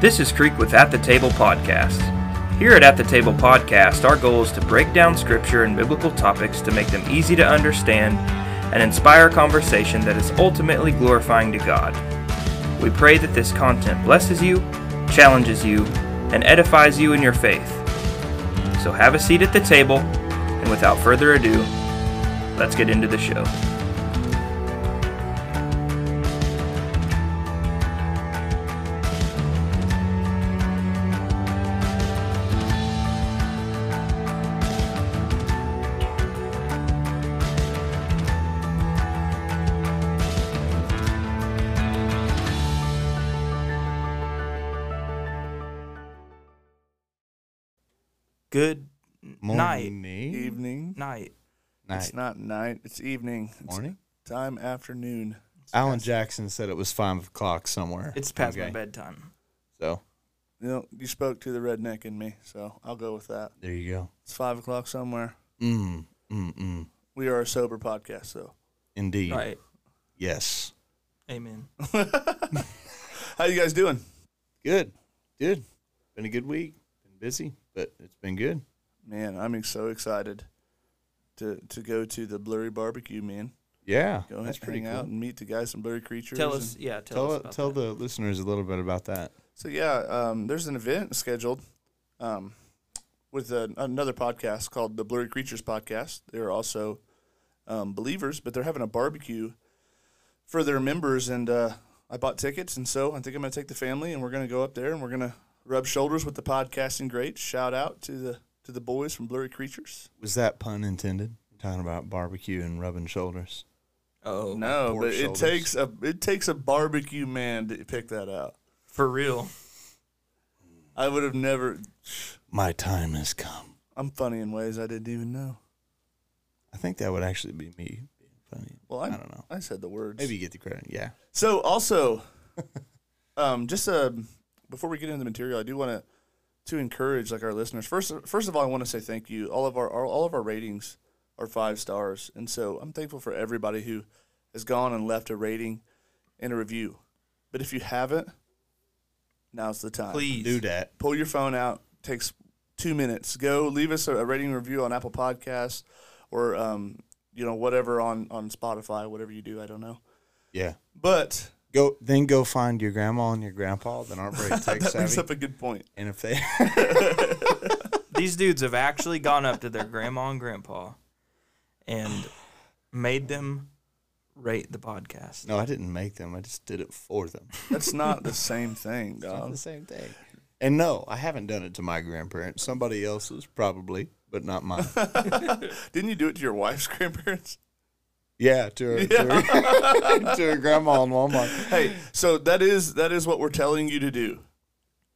This is Creek with At the Table Podcast. Here at At the Table Podcast, our goal is to break down scripture and biblical topics to make them easy to understand and inspire conversation that is ultimately glorifying to God. We pray that this content blesses you, challenges you, and edifies you in your faith. So have a seat at the table, and without further ado, let's get into the show. It's not night. It's evening. It's Morning. time afternoon. Alan Jackson said it was five o'clock somewhere. It's past my Okay. bedtime. So You know, you spoke to the redneck in me, so I'll go with that. there you go. It's five o'clock somewhere. Mm, mm, mm. We are a sober podcast, so Indeed. Right. Yes. Amen. how you guys doing? Good. Good. Been a good week. Been busy, but it's been good. Man, I'm so excited to to go to the Blurry Barbecue, man. Yeah. Go that's hang pretty cool. out and meet the guys from Blurry Creatures. Tell us, yeah, tell, Tell us about tell that. the listeners a little bit about that. So yeah, um, there's an event scheduled um, with a, another podcast called the Blurry Creatures Podcast. They're also um, believers, but they're having a barbecue for their members, and uh, I bought tickets, and so I think I'm going to take the family, and we're going to go up there, and we're going to rub shoulders with the podcasting greats. Shout out to the to the boys from Blurry Creatures. Was that pun intended? Talking about barbecue and rubbing shoulders. Oh, no, pork but it takes a it takes a barbecue man to pick that out. for real. I would have never. My time has come. I'm funny in ways I didn't even know. I think that would actually be me being funny. Well, I I, don't know. I said the words. Maybe you get the credit. Yeah. So also, um, just uh, before we get into the material, I do want to to encourage like our listeners. First, first of all, I want to say thank you. All of our, our all of our ratings are five stars, and so I'm thankful for everybody who has gone and left a rating and a review. But if you haven't, now's the time. Please. Do that. pull your phone out. Takes two minutes. Go leave us a, a rating review on Apple Podcasts or um, you know whatever on on Spotify, whatever you do. I don't know, Yeah. but. Go then go find your grandma and your grandpa that aren't very tech that brings savvy. up a good point. And if they These dudes have actually gone up to their grandma and grandpa and made them rate the podcast. No, I didn't make them. I just did it for them. That's not the same thing, It's not dog. the same thing. And no, I haven't done it to my grandparents. Somebody else's probably, but not mine. Didn't you do it to your wife's grandparents? Yeah, to her, To, her, to her grandma in Walmart. Hey, so that is that is what we're telling you to do.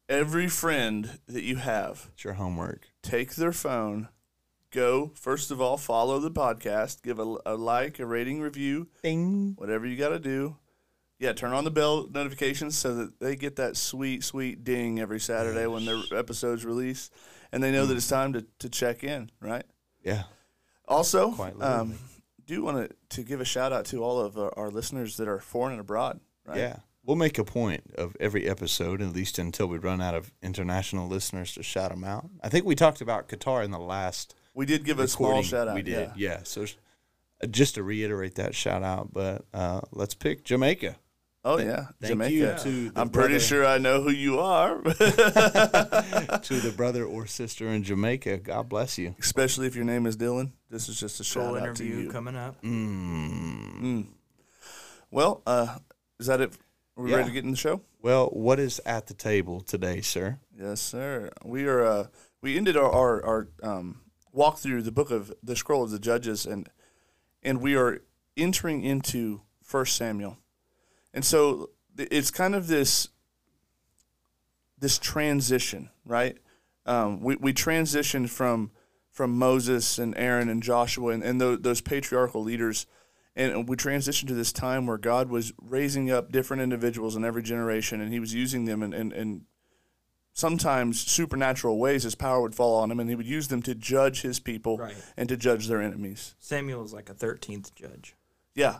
Every friend that you have, It's your homework. take their phone, go first of all follow the podcast, give a, a like, a rating, review, Bing. whatever you got to do. Yeah, turn on the bell notifications so that they get that sweet, sweet ding every Saturday when their episodes release, and they know that it's time to, to check in, right? Yeah. Also, Quite um, literally. Do want to, to give a shout out to all of our, our listeners that are foreign and abroad, right? Yeah. We'll make a point of every episode, at least until we run out of international listeners to shout them out. I think we talked about Qatar in the last We did give a small shout out. We did, Yeah. yeah. So uh, just to reiterate that shout out, but uh, let's pick Jamaica. Oh, yeah. Thank Jamaica. you to the I'm pretty sure I know who you are, to the brother or sister in Jamaica. God bless you. especially if your name is Dylan. This is just a Full shout out to you. coming up. Mm. Mm. Well, uh, is that it? Are we Yeah. ready to get in the show? Well, what is at the table today, sir? Yes, sir. We are. Uh, we ended our our, our um, walk through the book of the scroll of the Judges, and and we are entering into First Samuel, and so it's kind of this this transition, right? Um, we we transitioned from from Moses and Aaron and Joshua and, and those, those patriarchal leaders. And we transitioned to this time where God was raising up different individuals in every generation, and He was using them in, in, in sometimes supernatural ways. His power would fall on him, and He would use them to judge His people Right. and to judge their enemies. Samuel is like a 13th judge. Yeah.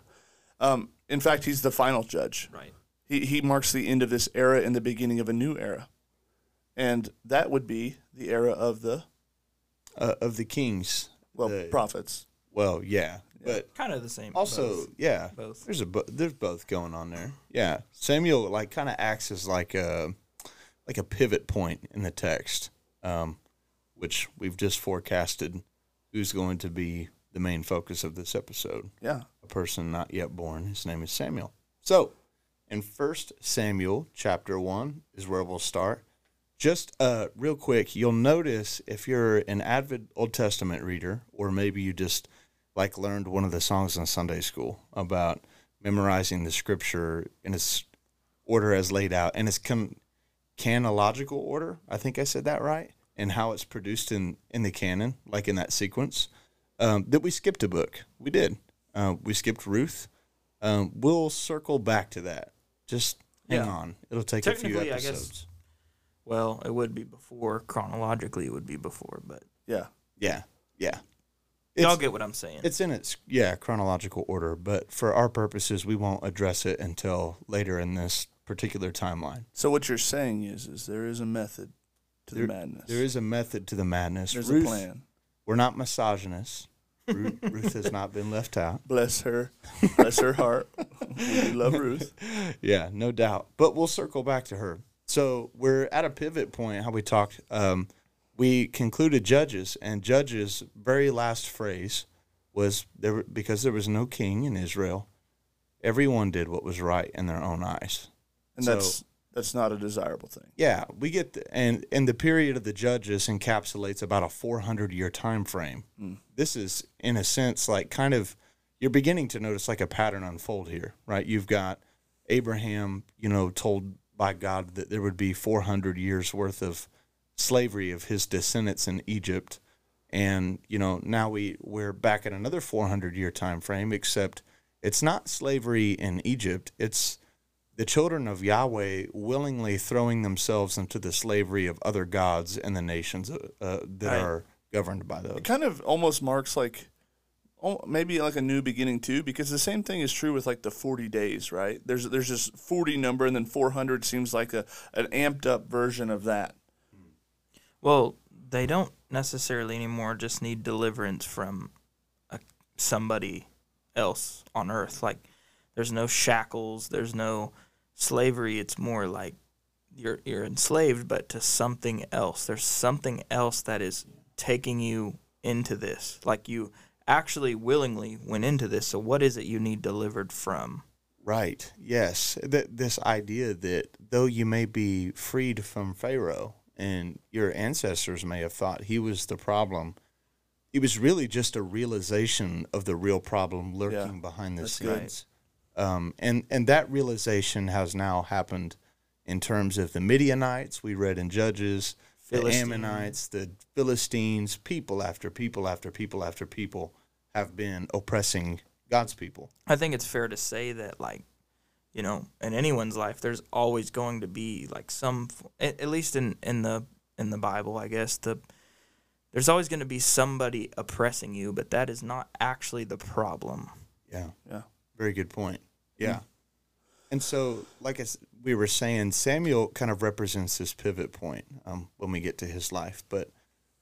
Um, in fact, He's the final judge. Right. He he marks the end of this era and the beginning of a new era, and that would be the era of the uh, of the kings. well the- prophets. Well, yeah, but Kind of the same. also both. yeah, Both. there's a bo- there's both going on there. Yeah, Samuel like kind of acts as like a like a pivot point in the text, um, which we've just forecasted who's going to be the main focus of this episode. Yeah, a person not yet born. His name is Samuel. So, in First Samuel chapter one is where we'll start. Just uh, real quick, you'll notice if you're an avid Old Testament reader, or maybe you just like learned one of the songs in Sunday school about memorizing the scripture in its order as laid out and its con- canological order. I think I said that right, and how it's produced in in the canon, like in that sequence. Um, that we skipped a book. We did. Uh, we skipped Ruth. Um, we'll circle back to that. Just hang Yeah. on. It'll take a few Technically, I episodes. guess. Well, it would be before chronologically. It would be before, but yeah. Yeah, yeah. y'all get what I'm saying. it's in its yeah chronological order, but for our purposes, we won't address it until later in this particular timeline. So what you're saying is, is there is a method to There- the madness. There is a method to the madness. There's Ruth, a plan. We're not misogynists. Ruth, Ruth has not been left out. Bless her, bless her heart. we love Ruth. Yeah, no doubt. But we'll circle back to her. So we're at a pivot point. How we talked. Um, we concluded Judges, and Judges' very last phrase was there because there was no king in Israel. Everyone did what was right in their own eyes. And So- that's that's not a desirable thing. Yeah, we get the, and and the period of the judges encapsulates about a 400 year time frame. Mm. This is in a sense like kind of you're beginning to notice like a pattern unfold here, right? You've got Abraham, you know, told by God that there would be 400 years worth of slavery of his descendants in Egypt. And, you know, now we we're back at another 400 year time frame except it's not slavery in Egypt, it's the children of Yahweh willingly throwing themselves into the slavery of other gods and the nations uh, uh, that Right. are governed by those. It kind of almost marks like oh, maybe like a new beginning too, because the same thing is true with like the forty days, right? There's there's this forty number, and then four hundred seems like a an amped up version of that. well, they don't necessarily anymore just need deliverance from a, somebody else on earth. Like, there's no shackles. There's no slavery. It's more like you're you're enslaved, but to something else. There's something else that is taking you into this. Like you actually willingly went into this. So what is it you need delivered from? Right. Yes. Th- this idea that though you may be freed from Pharaoh and your ancestors may have thought he was the problem, it was really just a realization of the real problem lurking Yeah, behind the that's good. scenes. Um, and, and that realization has now happened in terms of the Midianites, we read in Judges, the Philistines. Ammonites, the Philistines, people after people after people after people have been oppressing God's people. I think it's fair to say that, like, you know, in anyone's life, there's always going to be like some, at, at least in in the in the Bible, I guess the there's always going to be somebody oppressing you, but that is not actually the problem. Yeah. Yeah. Very good point. Yeah. And so, like I we were saying, Samuel kind of represents this pivot point um, when we get to his life. But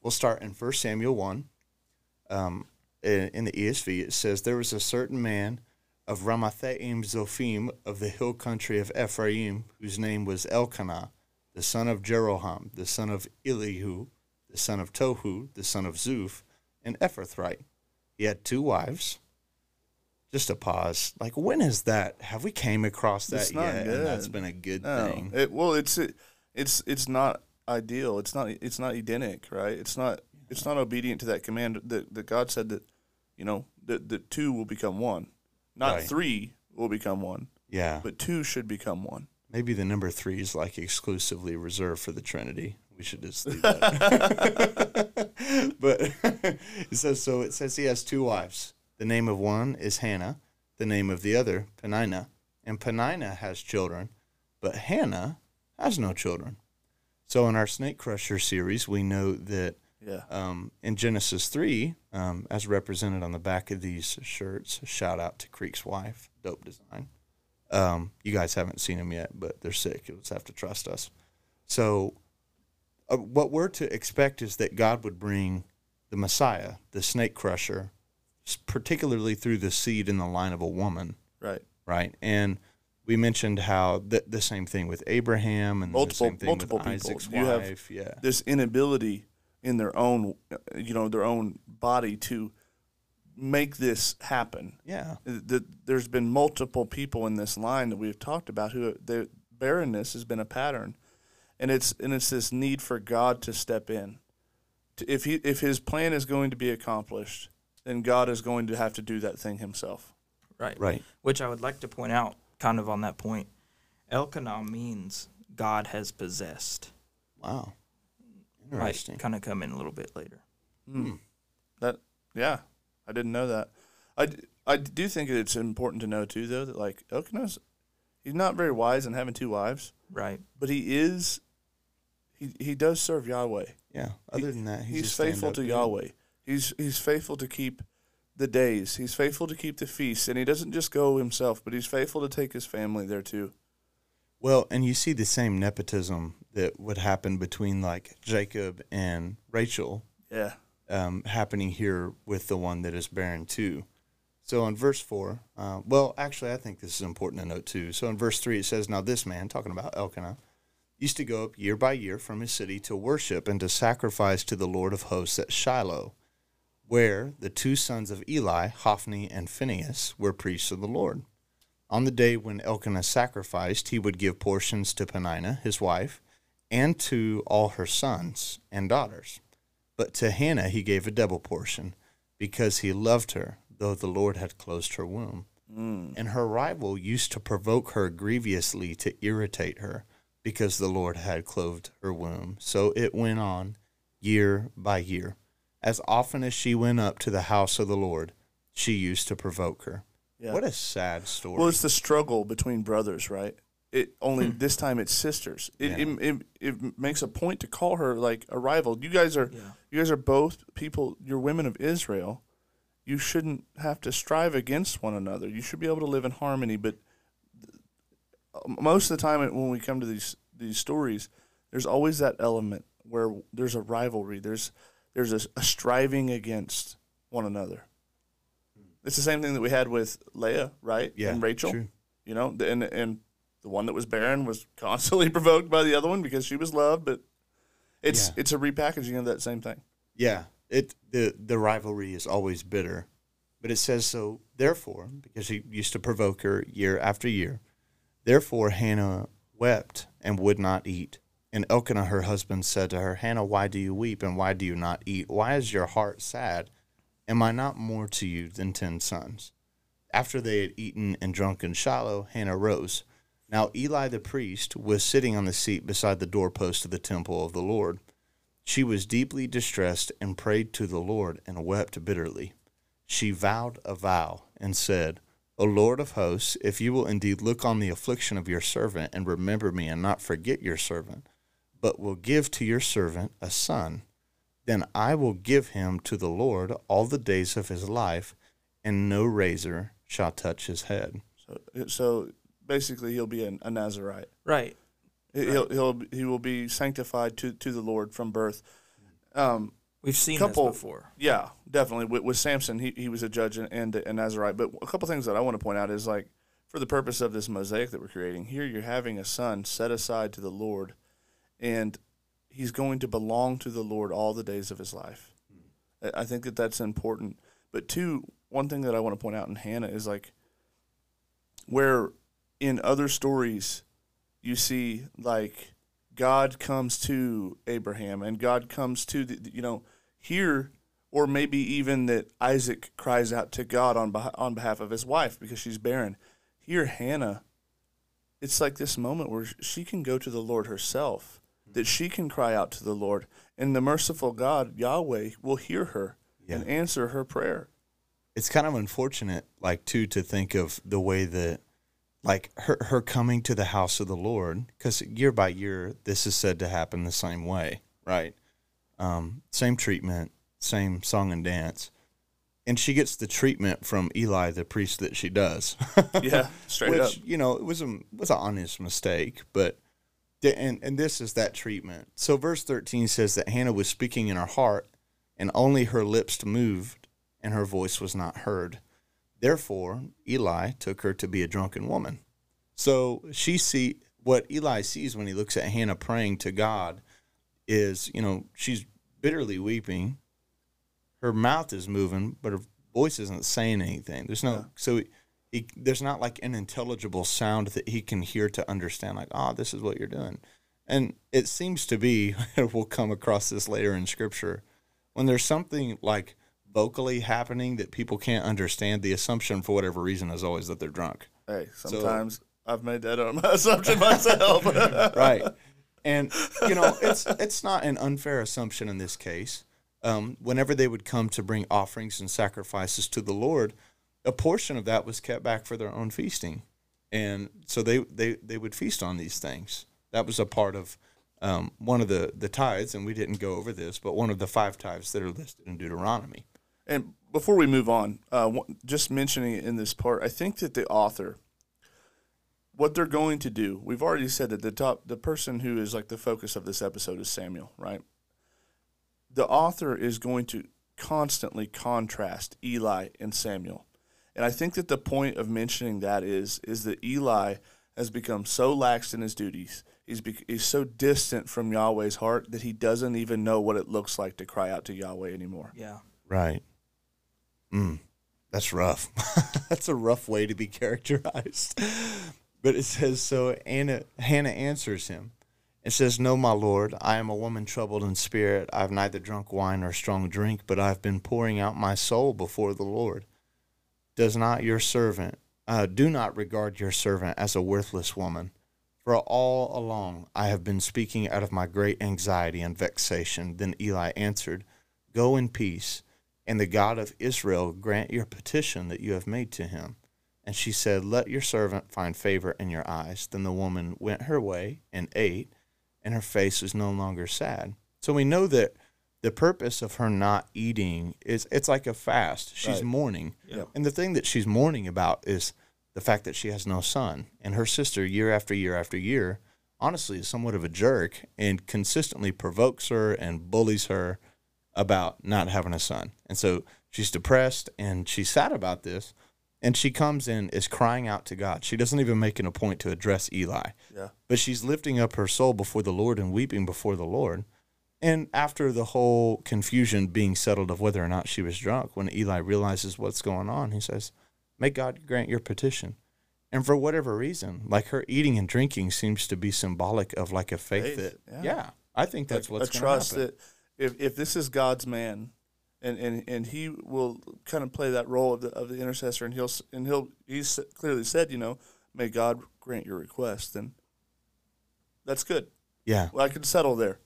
we'll start in 1 Samuel 1. Um, in, in the ESV, it says, There was a certain man of Ramathaim Zophim of the hill country of Ephraim, whose name was Elkanah, the son of Jeroham, the son of Elihu, the son of Tohu, the son of Zuph, an Ephrathite. He had two wives just a pause. Like, when is that? Have we came across that It's yet? And that's been a good No, thing. it, well, it's it, it's it's not ideal. It's not it's not Edenic, right? It's not it's not obedient to that command that, that God said that you know that that two will become one, not Right. three will become one, yeah, but two should become one. maybe the number three is like exclusively reserved for the Trinity. We should just leave that. but it says so. It says he has two wives. The name of one is Hannah. The name of the other Penina. And Penina has children, but Hannah has no children. So in our Snake Crusher series, we know that Yeah, um, in Genesis 3, um, as represented on the back of these shirts, shout out to Creek's wife, dope design. Um, you guys haven't seen them yet, but they're sick. You'll just have to trust us. So, uh, what we're to expect is that God would bring the Messiah, the snake crusher, particularly through the seed in the line of a woman, Right. right? And we mentioned how the, the same thing with Abraham and Multiple- the same thing multiple people. Isaac's You have- yeah. This inability in their own, uh, you know, their own body to make this happen. Yeah. The, there's been multiple people in this line that we've talked about who the barrenness has been a pattern, and it's and it's this need for God to step in. To, if he if His plan is going to be accomplished, then God is going to have to do that thing Himself. Right. Right. Which I would like to point out, kind of on that point, Elkanah means God has possessed. Wow. Might Interesting. kind of come in a little bit later. Hmm. That yeah, I didn't know that. I, I do think it's important to know too though that like Elkanah's he's not very wise in having two wives, Right. but he is he he does serve Yahweh. Yeah. Other than that, he's, He's just faithful to dude. Yahweh. He's he's faithful to keep the days. He's faithful to keep the feasts, and he doesn't just go himself, but he's faithful to take his family there too. Well, and you see the same nepotism that would happen between like Jacob and Rachel Yeah. um, happening here with the one that is barren too. So in verse 4, uh, well, actually, I think this is important to note too. So in verse 3, it says, Now this man, talking about Elkanah, used to go up year by year from his city to worship and to sacrifice to the Lord of hosts at Shiloh, where the two sons of Eli, Hophni and Phinehas, were priests of the Lord. On the day when Elkanah sacrificed, he would give portions to Peninnah, his wife, and to all her sons and daughters. But to Hannah he gave a double portion, because he loved her, though the Lord had closed her womb. Mm. And her rival used to provoke her grievously to irritate her, because the Lord had closed her womb. So it went on year by year. As often as she went up to the house of the Lord, she used to provoke her. Yeah. What a sad story. Well, it's the struggle between brothers, right? It only this time it's sisters. It, Hmm. Yeah. it, it it makes a point to call her like a rival. You guys are Yeah. you guys are both people. You're women of Israel. You shouldn't have to strive against one another. You should be able to live in harmony. But uh, most of the time, when we come to these these stories, there's always that element where there's a rivalry. There's there's a, a striving against one another. It's the same thing that we had with Leah, right? yeah, and Rachel. true. You know, and and the one that was barren was constantly provoked by the other one because she was loved. But it's Yeah. it's a repackaging of that same thing. Yeah, it the the rivalry is always bitter, but it says so. Therefore, because he used to provoke her year after year, therefore Hannah wept and would not eat. And Elkanah, her husband, said to her, Hannah, why do you weep and why do you not eat? Why is your heart sad? Am I not more to you than ten sons? After they had eaten and drunk in Shiloh, Hannah rose. Now Eli the priest was sitting on the seat beside the doorpost of the temple of the Lord. She was deeply distressed and prayed to the Lord and wept bitterly. She vowed a vow and said, O Lord of hosts, if you will indeed look on the affliction of your servant and remember me and not forget your servant, but will give to your servant a son, then I will give him to the Lord all the days of his life, and no razor shall touch his head. So so basically, he'll be a, a Nazarite. Right. He- He'll he'll he will be sanctified to to the Lord from birth. Um, We've seen Couple- this before. Yeah, definitely. With, with Samson, he, he was a judge and, and a Nazarite. But a couple things that I want to point out is like, for the purpose of this mosaic that we're creating, here you're having a son set aside to the Lord, and he's going to belong to the Lord all the days of his life. Hmm. I- I think that that's important. But two, one thing that I want to point out in Hannah is like, where in other stories you see like God comes to Abraham and God comes to the, you know here or maybe even that Isaac cries out to God on beh- on behalf of his wife because she's barren. Here Hannah it's like this moment where she can go to the Lord herself that she can cry out to the Lord and the merciful God Yahweh will hear her and answer her prayer. it's kind of unfortunate like too to think of the way that like her her coming to the house of the lord because year by year this is said to happen the same way right um, same treatment same song and dance and she gets the treatment from Eli, the priest that she does. Yeah, straight Which up. you know it was a was an honest mistake, but and and this is that treatment. So verse thirteen says that Hannah was speaking in her heart, and only her lips moved, and her voice was not heard. Therefore, Eli took her to be a drunken woman. So she see what Eli sees when he looks at Hannah praying to God is you know she's bitterly weeping. Her mouth is moving, but her voice isn't saying anything. There's no so he, there's not like an intelligible sound that he can hear to understand like oh this is what you're doing. And it seems to be we'll come across this later in scripture when there's something like vocally happening that people can't understand the assumption for whatever reason is always that they're drunk. Hey, sometimes I've made that um, assumption myself. right. And you know it's it's not an unfair assumption in this case. Um, whenever they would come to bring offerings and sacrifices to the lord a portion of that was kept back for their own feasting. And so they they, they would feast on these things. That was a part of um, one of the the tithes and we didn't go over this but one of the five tithes that are listed in deuteronomy. And before we move on, uh, just mentioning in this part, I think that the author, what they're going to do, we've already said that the top, the person who is like the focus of this episode is Samuel, right? The author is going to constantly contrast Eli and Samuel, and I think that the point of mentioning that is is that Eli has become so lax in his duties. He's, bec he's so distant from Yahweh's heart that he doesn't even know what it looks like to cry out to Yahweh anymore. Yeah. right mm, that's rough that's a rough way to be characterized but it says so Anna, hannah answers him and says, No, my lord, I am a woman troubled in spirit. I have neither drunk wine nor strong drink, but I have been pouring out my soul before the Lord. Does not your servant, uh, do not regard your servant as a worthless woman. For all along I have been speaking out of my great anxiety and vexation. Then Eli answered, Go in peace, and the God of Israel grant your petition that you have made to him. And she said, Let your servant find favor in your eyes. Then the woman went her way and ate, and her face was no longer sad. So we know that the purpose of her not eating is it's like a fast. She's Right. mourning. Yeah. And the thing that she's mourning about is the fact that she has no son. And her sister, year after year after year, honestly is somewhat of a jerk and consistently provokes her and bullies her about not having a son. And so she's depressed and she's sad about this. And she comes in is crying out to God. She doesn't even make it a point to address Eli, Yeah. but she's lifting up her soul before the Lord and weeping before the Lord. And after the whole confusion being settled of whether or not she was drunk, when Eli realizes what's going on, he says, May God grant your petition. And for whatever reason, like her eating and drinking seems to be symbolic of like a faith, Faith, that, yeah. yeah. I think that's Like, what's a trust happen. that if, if this is God's man, and, and, and he will kind of play that role of the, of the intercessor, and he'll and he'll he's clearly said, you know, may God grant your request, then that's good. yeah. Well, I can settle there.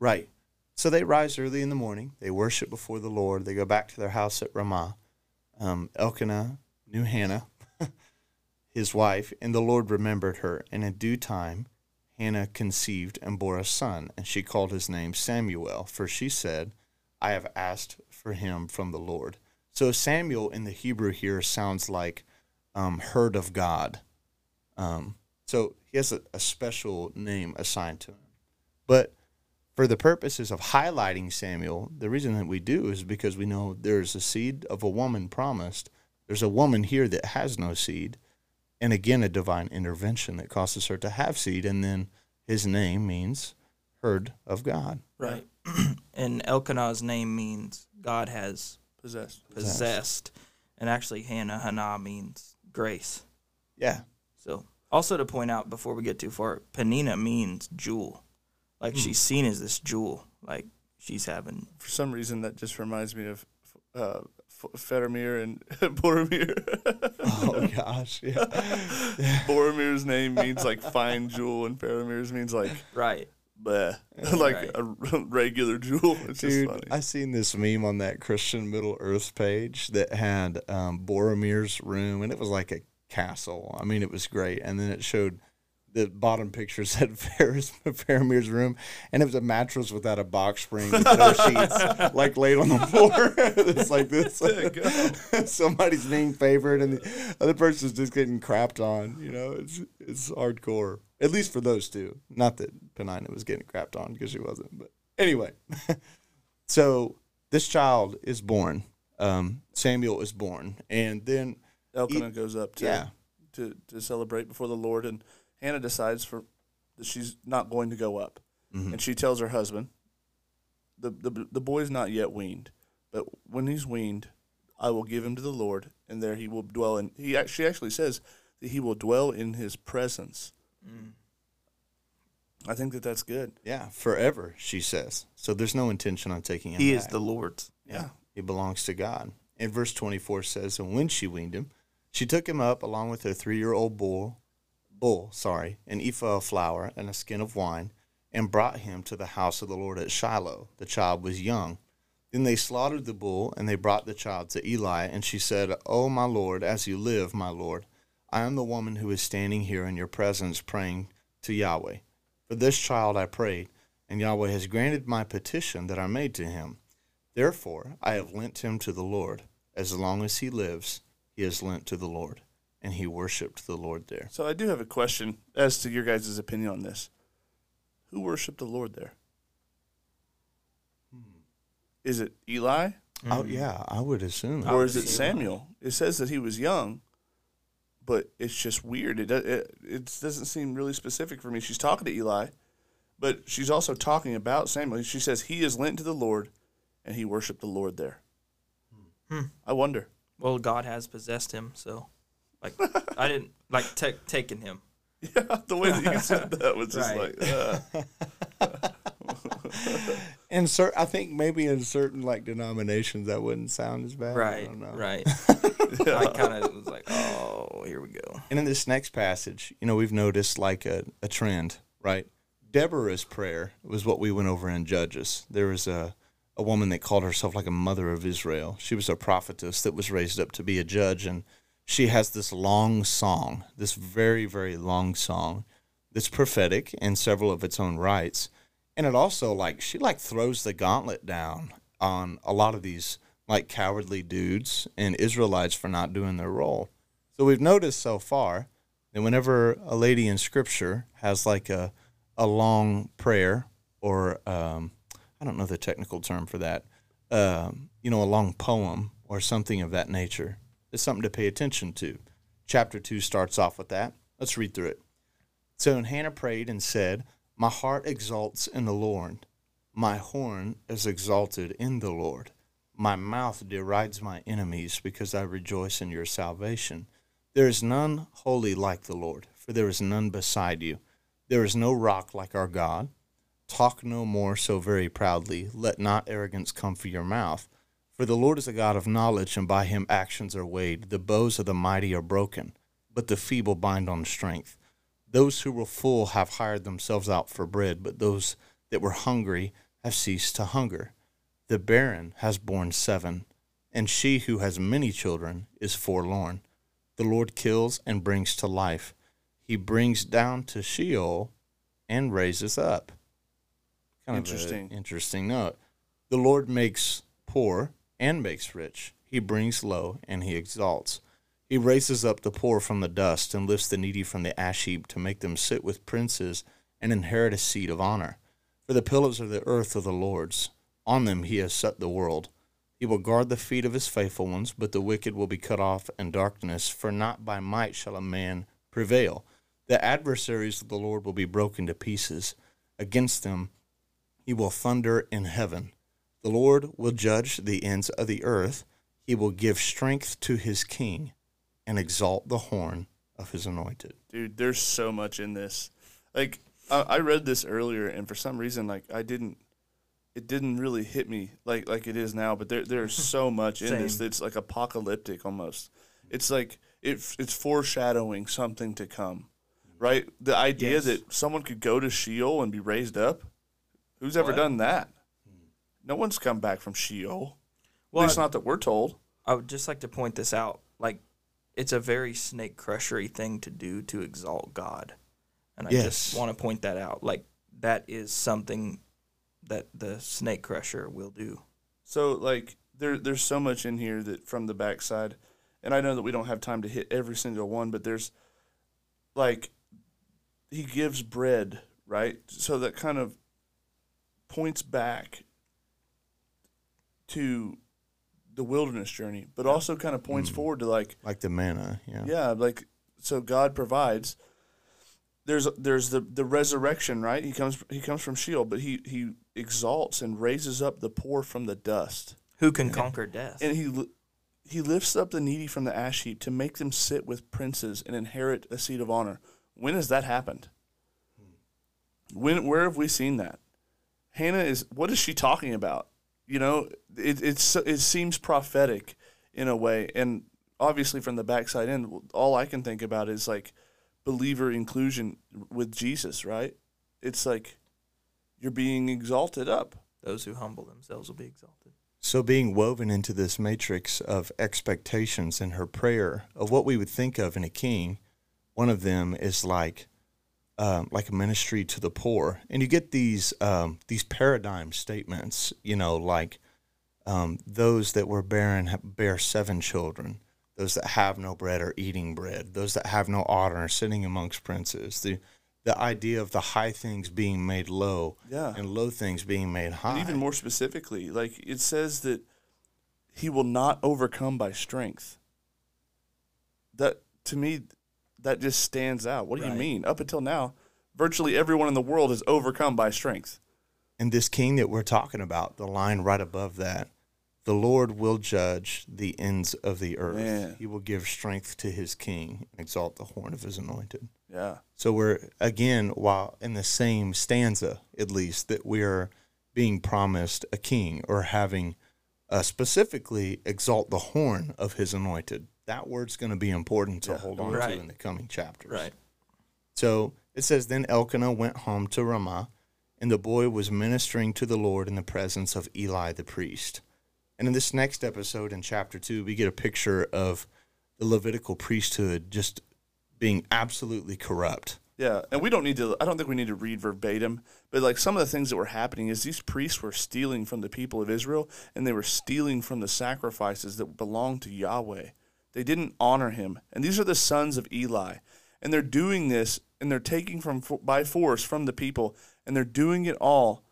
Right. So they rise early in the morning. They worship before the Lord. They go back to their house at Ramah. Um, Elkanah knew Hannah, his wife, and the Lord remembered her. And in due time, Hannah conceived and bore a son, and she called his name Samuel, for she said, I have asked for him from the Lord. So Samuel in the Hebrew here sounds like um, heard of God. Um, so he has a, a special name assigned to him. But for the purposes of highlighting Samuel, the reason that we do is because we know there's a seed of a woman promised. There's a woman here that has no seed. And again, a divine intervention that causes her to have seed. And then his name means heard of God. Right. and Elkanah's name means God has Possessed. possessed. And actually, Hannah, Hannah means grace. Yeah. So, also to point out before we get too far, Penina means jewel. Like she's seen as this jewel. Like she's having. For some reason, that just reminds me of uh, Faramir and Boromir. Oh, gosh. Yeah. Boromir's name means like fine jewel, and Faramir's means like Right. bleh, like Right. a r- regular jewel. It's just Dude, funny. I seen this meme on that Christian Middle Earth page that had um, Boromir's room, and it was like a castle. I mean, it was great. And then it showed the bottom picture said Ferris Faramir's room, and it was a mattress without a box spring, no sheets, like laid on the floor. it's like this. Somebody's name favored, and the other person's just getting crapped on. You know, it's it's hardcore. At least for those two. Not that Penina was getting crapped on because she wasn't. But anyway, so this child is born. Um, Samuel is born, and then Elkanah goes up to, yeah. to to celebrate before the Lord, and Hannah decides for that she's not going to go up, Mm-hmm. and she tells her husband, the, the the boy's not yet weaned, but when he's weaned, I will give him to the Lord, and there he will dwell. in he she actually says that he will dwell in his presence. I think that that's good. yeah, forever, she says. So there's no intention on taking him. He is the Lord's. Yeah. He belongs to God. And verse 24 says, And when she weaned him, she took him up along with her three year old bull, bull, sorry, an ephah of flour and a skin of wine, and brought him to the house of the Lord at Shiloh. The child was young. Then they slaughtered the bull, and they brought the child to Eli. And she said, O my Lord, as you live, my Lord, I am the woman who is standing here in your presence praying to Yahweh. For this child I prayed, and Yahweh has granted my petition that I made to him. Therefore, I have lent him to the Lord. As long as he lives, he is lent to the Lord. And he worshiped the Lord there. So I do have a question as to your guys' opinion on this. Who worshipped the Lord there? Is it Eli Oh, yeah, I would assume. or is it Samuel? It says that he was young, but it's just weird. It it, it doesn't seem really specific for me. She's talking to Eli, but she's also talking about Samuel. She says he is lent to the Lord, and he worshipped the Lord there. Hmm. I wonder. Well, God has possessed him, so like I didn't like ta taken him. Yeah, the way that you said that was just Right. like, uh, In cer- I think maybe in certain like denominations that wouldn't sound as bad. I Right, don't know. right. I kind of was like, oh, here we go. And in this next passage, you know, we've noticed like a, a trend, right? Deborah's prayer was what we went over in Judges. There was a, a woman that called herself like a mother of Israel. She was a prophetess that was raised up to be a judge, and she has this long song, this very, very long song that's prophetic in several of its own rights. And it also like she like throws the gauntlet down on a lot of these like cowardly dudes and Israelites for not doing their role. So we've noticed so far that whenever a lady in Scripture has like a a long prayer or um, I don't know the technical term for that, um, you know, a long poem or something of that nature, it's something to pay attention to. Chapter two starts off with that. Let's read through it. So Hannah prayed and said, My heart exalts in the Lord. My horn is exalted in the Lord. My mouth derides my enemies because I rejoice in your salvation. There is none holy like the Lord, for there is none beside you. There is no rock like our God. Talk no more so very proudly. Let not arrogance come from your mouth. For the Lord is a God of knowledge, and by him actions are weighed. The bows of the mighty are broken, but the feeble bind on strength. Those who were full have hired themselves out for bread, but those that were hungry have ceased to hunger. The barren has borne seven, and she who has many children is forlorn. The Lord kills and brings to life. He brings down to Sheol and raises up. Kind of Interesting. interesting note. The Lord makes poor and makes rich. He brings low and he exalts. He raises up the poor from the dust and lifts the needy from the ash heap to make them sit with princes and inherit a seat of honor. For the pillars of the earth are the Lord's. On them he has set the world. He will guard the feet of his faithful ones, but the wicked will be cut off in darkness, for not by might shall a man prevail. The adversaries of the Lord will be broken to pieces. Against them he will thunder in heaven. The Lord will judge the ends of the earth. He will give strength to his king and exalt the horn of his anointed. dude there's so much in this like I, I read this earlier and for some reason like i didn't it didn't really hit me like like it is now but there there's so much in this that's like apocalyptic almost it's like it, it's foreshadowing something to come right the idea Yes. that someone could go to sheol and be raised up who's ever What? done that no one's come back from sheol Well, at least not that we're told I would just like to point this out. Like, it's a very snake crushery thing to do to exalt God. And I Yes. just want to point that out. Like that is something that the snake crusher will do. So like there there's so much in here that from the backside, and I know that we don't have time to hit every single one, but there's like he gives bread, right? So that kind of points back to the wilderness journey, but also kind of points mm. forward to like Like the manna. Yeah. yeah, like so God provides. There's there's the the resurrection, right? He comes he comes from Sheol, but he he exalts and raises up the poor from the dust, Who can conquer death? and he li- he lifts up the needy from the ash heap to make them sit with princes and inherit a seat of honor. When has that happened? Hmm. When where have we seen that? Hannah is what is she talking about? You know, it it's it seems prophetic in a way, and obviously from the backside in, all I can think about is like believer inclusion with Jesus, right? It's like you're being exalted up. Those who humble themselves will be exalted. So, being woven into this matrix of expectations in her prayer of what we would think of in a king, one of them is like, um, like a ministry to the poor, and you get these um, these paradigm statements. You know, like um, those that were barren bear seven children. Those that have no bread are eating bread. Those that have no honor are sitting amongst princes. The the idea of the high things being made low Yeah. and low things being made high. And even more specifically, like it says that he will not overcome by strength. That to me, that just stands out. What do you mean? Up until now, virtually everyone in the world is overcome by strength. And this king that we're talking about, the line right above that, the Lord will judge the ends of the earth. Man. He will give strength to his king and exalt the horn of his anointed. Yeah. So we're again, while in the same stanza, at least, that we're being promised a king or having uh, specifically exalt the horn of his anointed. That word's going to be important to Yeah. hold on Right. to in the coming chapters. Right. So it says, Then Elkanah went home to Ramah, and the boy was ministering to the Lord in the presence of Eli the priest. And in this next episode, in chapter two, we get a picture of the Levitical priesthood just being absolutely corrupt. Yeah, and we don't need to. I don't think we need to read verbatim, but like some of the things that were happening is these priests were stealing from the people of Israel, and they were stealing from the sacrifices that belonged to Yahweh. They didn't honor Him, and these are the sons of Eli, and they're doing this, and they're taking from by force from the people, and they're doing it all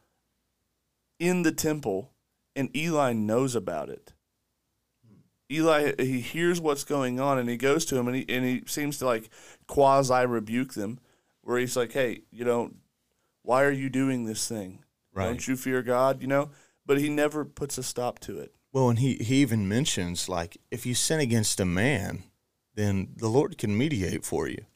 in the temple, and Eli knows about it. Eli he hears what's going on and he goes to him and he and he seems to like quasi rebuke them where he's like, "Hey, you know, why are you doing this thing? Right. Don't you fear God, you know?" But he never puts a stop to it. Well, and he, he even mentions, like, if you sin against a man, then the Lord can mediate for you.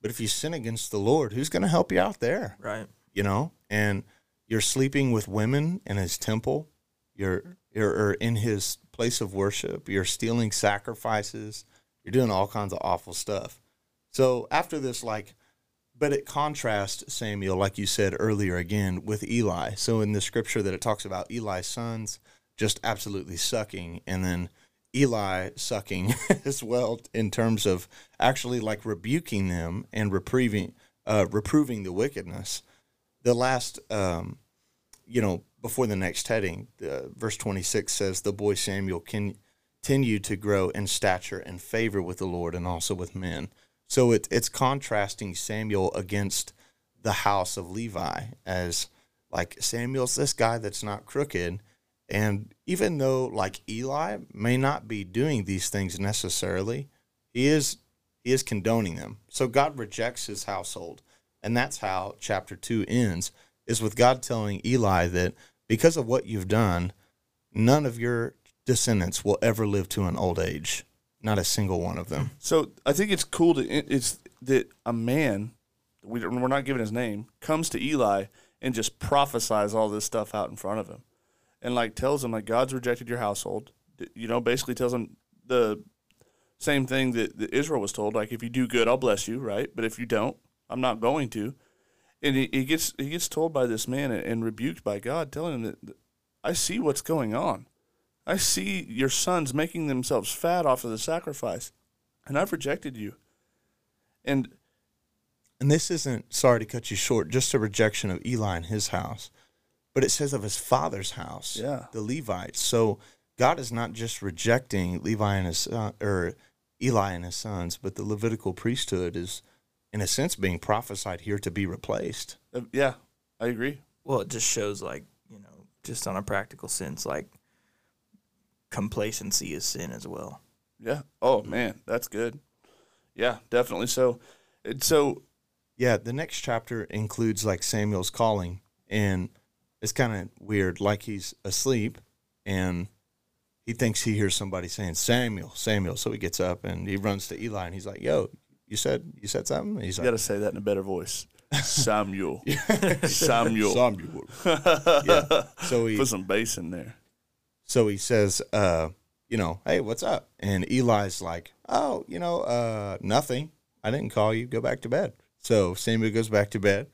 But if you sin against the Lord, who's going to help you out there? Right. you know, and you're sleeping with women in his temple, you're you're or in his place of worship, you're stealing sacrifices, you're doing all kinds of awful stuff. So after this, like, but it contrasts Samuel, like you said earlier, again with Eli. So in the scripture that it talks about Eli's sons just absolutely sucking, and then Eli sucking as well in terms of actually like rebuking them and reproving uh, reproving the wickedness. The last um, you know before the next heading uh, verse 26 says the boy samuel can continue to grow in stature and favor with the lord and also with men. So it, it's contrasting samuel against the house of levi as like samuel's this guy that's not crooked and even though like eli may not be doing these things necessarily he is he is condoning them so god rejects his household and that's how chapter 2 ends is with God telling Eli that because of what you've done, none of your descendants will ever live to an old age. Not a single one of them. So I think it's cool to it's that a man, we, we're not giving his name, comes to Eli and just prophesies all this stuff out in front of him, and like tells him like God's rejected your household. You know, basically tells him the same thing that, that Israel was told. Like if you do good, I'll bless you, right? But if you don't, I'm not going to. And he, he gets he gets told by this man and, and rebuked by God, telling him that I see what's going on. I see your sons making themselves fat off of the sacrifice, and I've rejected you. And And this isn't, sorry to cut you short, just a rejection of Eli and his house, but it says of his father's house, Yeah. the Levites. So God is not just rejecting Levi and his son, or Eli and his sons, but the Levitical priesthood is, in a sense, being prophesied here to be replaced. Uh, yeah, I agree. Well, it just shows like you know, just on a practical sense, like complacency is sin as well. Yeah. Oh man, that's good. Yeah, definitely. So, it, so Yeah, the next chapter includes like Samuel's calling, and it's kind of weird. Like he's asleep, and he thinks he hears somebody saying Samuel, Samuel. So he gets up and he runs to Eli, and he's like, "Yo, you said you said something?" And he's you like, got to say that in a better voice. Samuel. Samuel. Samuel. yeah. So he Put some bass in there. so he says, uh, you know, hey, what's up? And Eli's like, oh, you know, uh, nothing. I didn't call you. Go back to bed. So Samuel goes back to bed,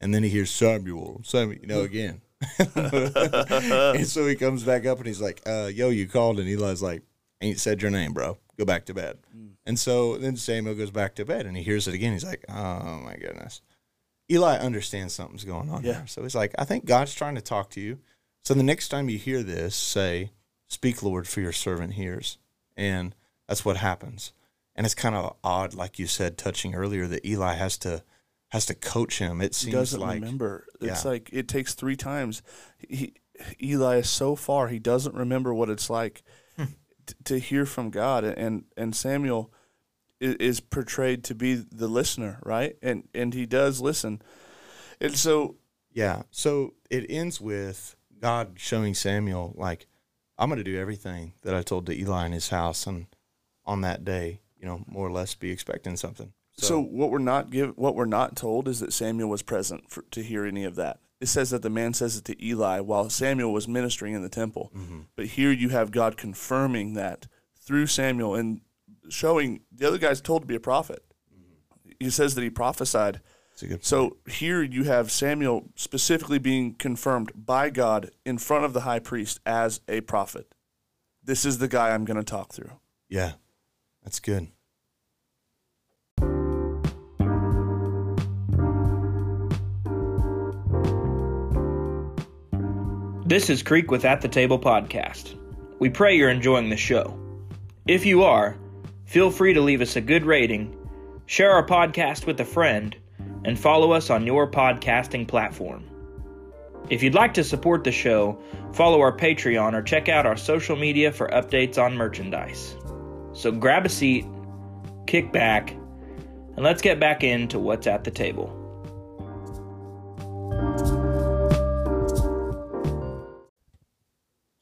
and then he hears Samuel, Samuel, you know, again. and so he comes back up and he's like, uh, yo, you called. And Eli's like, ain't said your name, bro. Go back to bed. And so then Samuel goes back to bed and he hears it again. He's like, oh my goodness. Eli understands something's going on Yeah. there. So he's like, I think God's trying to talk to you. So the next time you hear this, say, Speak, Lord, for your servant hears. And that's what happens. And it's kind of odd, like you said, touching earlier, that Eli has to has to coach him. It seems He doesn't like remember. It's yeah. like it takes three times. He, Eli is so far he doesn't remember what it's like Hmm. t- to hear from God, and and Samuel is, is portrayed to be the listener, right? And and he does listen, and so Yeah. So it ends with God showing Samuel, like, I'm going to do everything that I told to Eli in his house. And on that day, you know, more or less be expecting something. So, what we're not give what we're not told is that Samuel was present for, to hear any of that. It says that the man says it to Eli while Samuel was ministering in the temple. Mm-hmm. But here you have God confirming that through Samuel and showing the other guy's told to be a prophet. Mm-hmm. He says that he prophesied. a good So here you have Samuel specifically being confirmed by God in front of the high priest as a prophet. This is the guy I'm going to talk through. Yeah. That's good. This is Creek with At the Table podcast. We pray you're enjoying the show. If you are, feel free to leave us a good rating, share our podcast with a friend, and follow us on your podcasting platform. If you'd like to support the show, follow our Patreon or check out our social media for updates on merchandise. So grab a seat, kick back, and let's get back into what's at the table.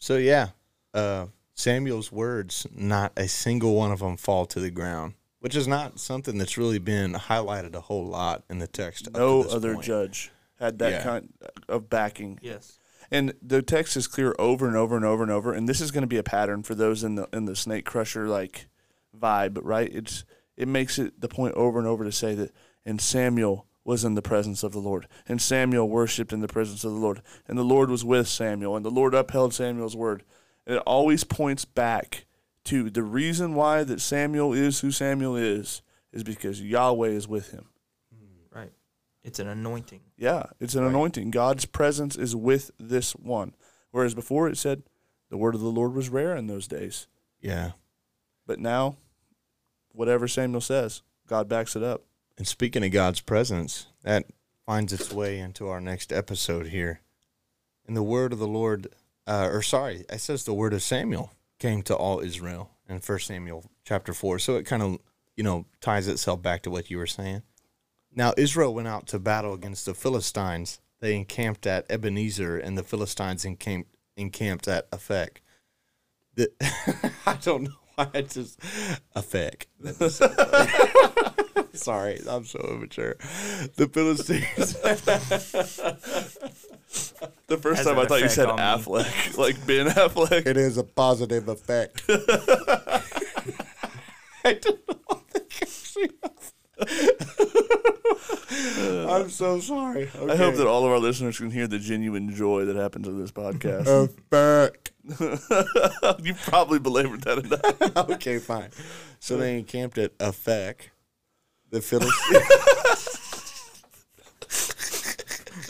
So yeah, uh, Samuel's words, not a single one of them fall to the ground, which is not something that's really been highlighted a whole lot in the text. up to No this other point. judge had that Yeah. kind of backing. Yes. And the text is clear over and over and over and over. And this is going to be a pattern for those in the in the snake crusher like vibe, right? It's it makes it the point over and over to say that and Samuel was in the presence of the Lord. And Samuel worshipped in the presence of the Lord. And the Lord was with Samuel. And the Lord upheld Samuel's word. And it always points back to the reason why that Samuel is who Samuel is, is because Yahweh is with him. Hmm, right. It's an anointing. Yeah, it's an anointing. God's presence is with this one. Whereas before it said the word of the Lord was rare in those days. Yeah. But now, whatever Samuel says, God backs it up. And speaking of God's presence, that finds its way into our next episode here. And the word of the Lord, uh, or sorry, it says the word of Samuel came to all Israel in First Samuel chapter 4. So it kind of, you know, ties itself back to what you were saying. Now, Israel went out to battle against the Philistines. They encamped at Ebenezer, and the Philistines encamped, encamped at Aphek. The, I don't know why I just Aphek. Sorry, I'm so immature. The Philistines. The first Has time I thought you said on me. Affleck, like Ben Affleck. it is a positive effect. I don't know what the actually- I'm so sorry. I hope that all of our listeners can hear the genuine joy that happens in this podcast. effect. you probably belabored that enough. okay, fine. So they encamped at Aphek. The Philistines.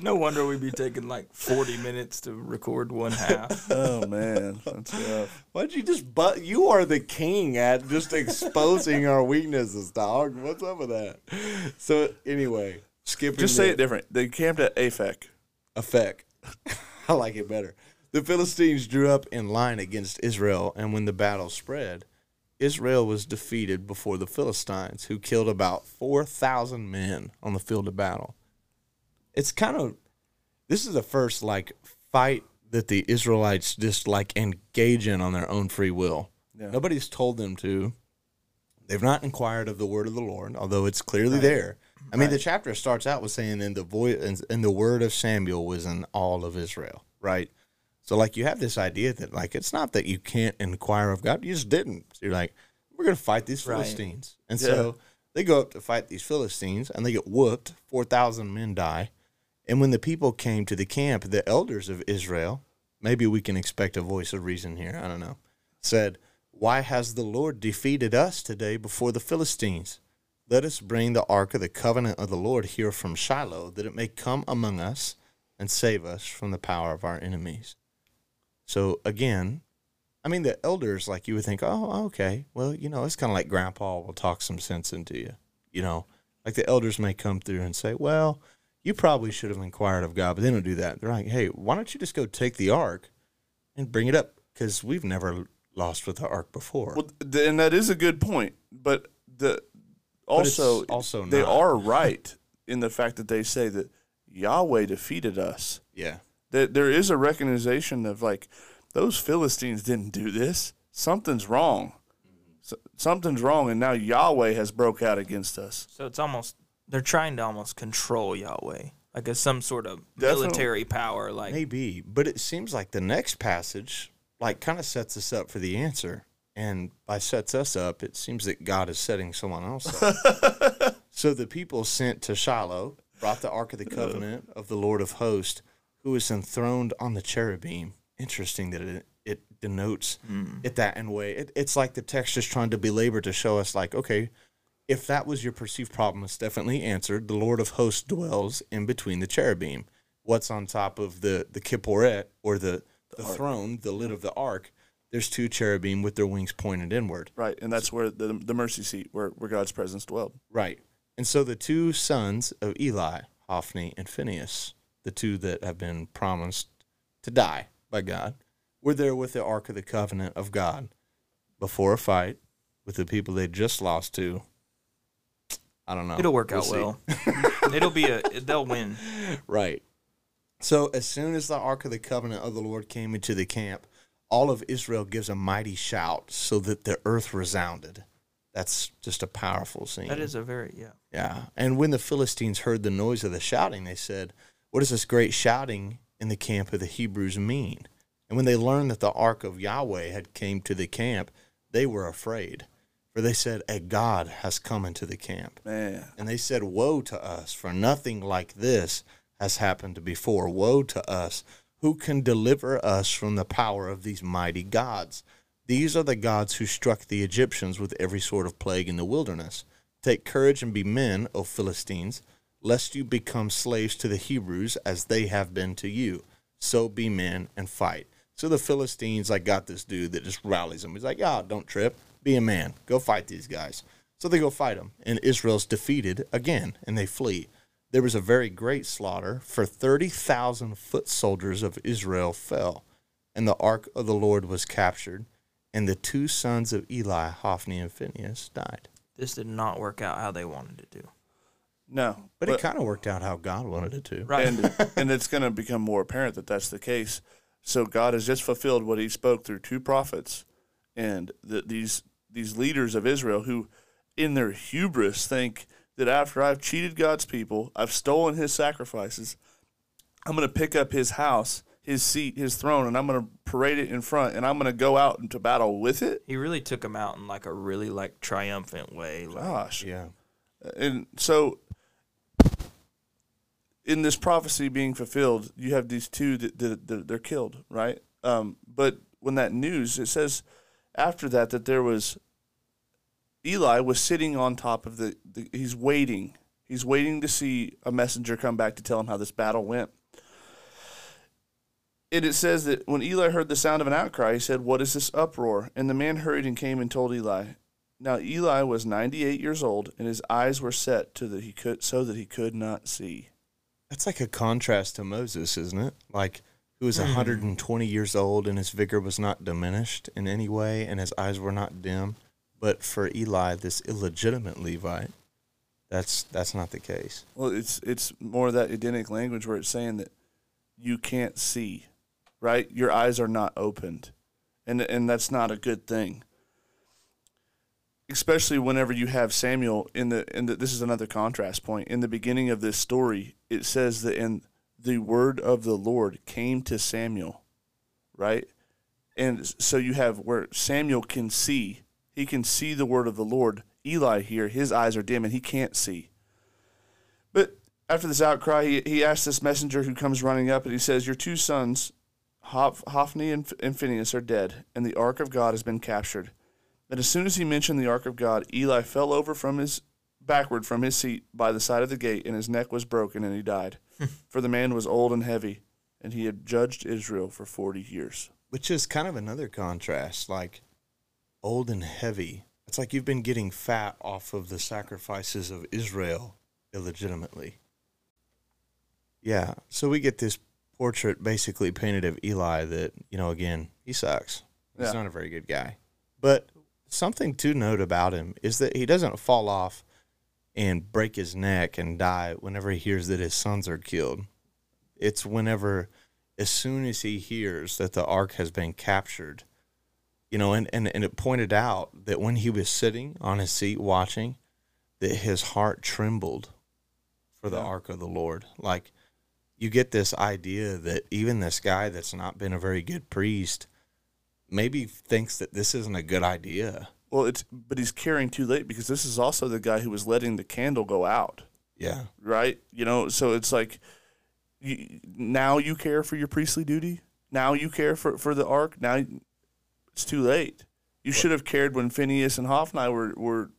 No wonder we'd be taking like 40 minutes to record one half. Oh man, that's rough. Why'd you just but you are the king at just exposing our weaknesses, dog. What's up with that? So anyway, skipping Just say the- it different. They camped at Aphek. effect. I like it better. The Philistines drew up in line against Israel, and when the battle spread, Israel was defeated before the Philistines, who killed about 4,000 men on the field of battle. It's kind of, this is the first like fight that the Israelites just like engage in on their own free will. Yeah. Nobody's told them to. They've not inquired of the word of the Lord, although it's clearly there. I mean, the chapter starts out with saying, "And the voice and, and the word of Samuel was in all of Israel." Right. So, like, you have this idea that, like, it's not that you can't inquire of God; you just didn't. So you're like, "We're going to fight these Right. Philistines," and Yeah. so they go up to fight these Philistines, and they get whooped. Four thousand men die, and when the people came to the camp, the elders of Israel, maybe we can expect a voice of reason here. I don't know. Said, "Why has the Lord defeated us today before the Philistines?" Let us bring the ark of the covenant of the Lord here from Shiloh, that it may come among us and save us from the power of our enemies. So again, I mean, the elders, like you would think, oh, okay, well, you know, it's kind of like grandpa will talk some sense into you. You know, like the elders may come through and say, well, you probably should have inquired of God, but they don't do that. They're like, hey, why don't you just go take the ark and bring it up? Because we've never lost with the ark before. Well, and that is a good point, but the also it's also they not. are right in the fact that they say that Yahweh defeated us. yeah. That there is a recognition of like those Philistines didn't do this. Something's wrong. S something's wrong, and now Yahweh has broke out against us. So it's almost, they're trying to almost control Yahweh. Like as some sort of Definitely. military power. Like, Maybe, but it seems like the next passage like kind of sets us up for the answer. And by sets us up, it seems that God is setting someone else up. so the people sent to Shiloh brought the ark of the covenant of the Lord of hosts, who is enthroned on the cherubim. Interesting that it it denotes hmm. it that in a way. It, it's like the text is trying to belabor to show us like, okay, if that was your perceived problem, it's definitely answered. The Lord of hosts dwells in between the cherubim. What's on top of the the kipporet or the the throne, the lid of the ark? There's two cherubim with their wings pointed inward. Right, and that's where the the mercy seat, where where God's presence dwelled. Right. And so the two sons of Eli, Hophni and Phinehas, the two that have been promised to die by God, were there with the Ark of the Covenant of God before a fight with the people they just lost to. I don't know. it'll work We'll out see. well. It'll be a, they'll win. Right. So as soon as the Ark of the Covenant of the Lord came into the camp, all of Israel gives a mighty shout so that the earth resounded. That's just a powerful scene. That is a very, yeah. Yeah. And when the Philistines heard the noise of the shouting, they said, What does this great shouting in the camp of the Hebrews mean? And when they learned that the ark of Yahweh had came to the camp, they were afraid. For they said, A God has come into the camp. Man, And they said, Woe to us, for nothing like this has happened before. Woe to us. Who can deliver us from the power of these mighty gods? These are the gods who struck the Egyptians with every sort of plague in the wilderness. Take courage and be men, O Philistines, lest you become slaves to the Hebrews as they have been to you. So be men and fight. So the Philistines like got this dude that just rallies them. He's like, "Ah, don't trip. Be a man. Go fight these guys." So they go fight them, and Israel's defeated again, and they flee. There was a very great slaughter, for thirty thousand foot soldiers of Israel fell, and the ark of the Lord was captured, and the two sons of Eli, Hophni and Phinehas, died. This did not work out how they wanted it to. No, But, it kind of worked out how God wanted it to. Right. and and it's going to become more apparent that that's the case. So God has just fulfilled what He spoke through two prophets, and the, these these leaders of Israel who, in their hubris, think that after I've cheated God's people, I've stolen His sacrifices, I'm going to pick up His house, His seat, His throne, and I'm going to parade it in front, and I'm going to go out into battle with it. He really took him out in like a really like triumphant way. Like, Gosh, Yeah. and so in this prophecy being fulfilled, you have these two that, that, that they're killed, right? Um, but when that news, it says after that that there was Eli was sitting on top of the, the he's waiting. He's waiting to see a messenger come back to tell him how this battle went. And it says that when Eli heard the sound of an outcry, he said, What is this uproar? And the man hurried and came and told Eli. Now Eli was ninety eight years old, and his eyes were set to that he could so that he could not see. That's like a contrast to Moses, isn't it? Like who was hmm. 120 years old and his vigor was not diminished in any way and his eyes were not dim. But for Eli, this illegitimate Levite, that's that's not the case. Well, it's it's more of that Edenic language where it's saying that you can't see, right? Your eyes are not opened, and and that's not a good thing. Especially whenever you have Samuel in the in the this is another contrast point in the beginning of this story. It says that in the word of the Lord came to Samuel, right? And so you have where Samuel can see, he can see the word of the Lord. Eli here, his eyes are dim and he can't see. But after this outcry, he, he asks this messenger who comes running up and he says, Your two sons, Hophni and, and Phinehas, are dead, and the ark of God has been captured. And as soon as he mentioned the ark of God, Eli fell over from his backward from his seat by the side of the gate, and his neck was broken, and he died. Hmm. for the man was old and heavy, and he had judged Israel for forty years. Which is kind of another contrast, like old and heavy. It's like you've been getting fat off of the sacrifices of Israel illegitimately. Yeah, so we get this portrait basically painted of Eli that, you know, again, he sucks. He's Yeah. not a very good guy. But something to note about him is that he doesn't fall off and break his neck and die whenever he hears that his sons are killed. It's whenever, as soon as he hears that the ark has been captured, you know, and, and, and it pointed out that when he was sitting on his seat watching, that his heart trembled for the Yeah. ark of the Lord. Like, you get this idea that even this guy that's not been a very good priest maybe thinks that this isn't a good idea. Well, it's but he's carrying too late because this is also the guy who was letting the candle go out, Yeah. right? You know, so it's like you, now you care for your priestly duty. Now you care for for the ark. Now it's too late. You should have cared when Phinehas and Hophni were were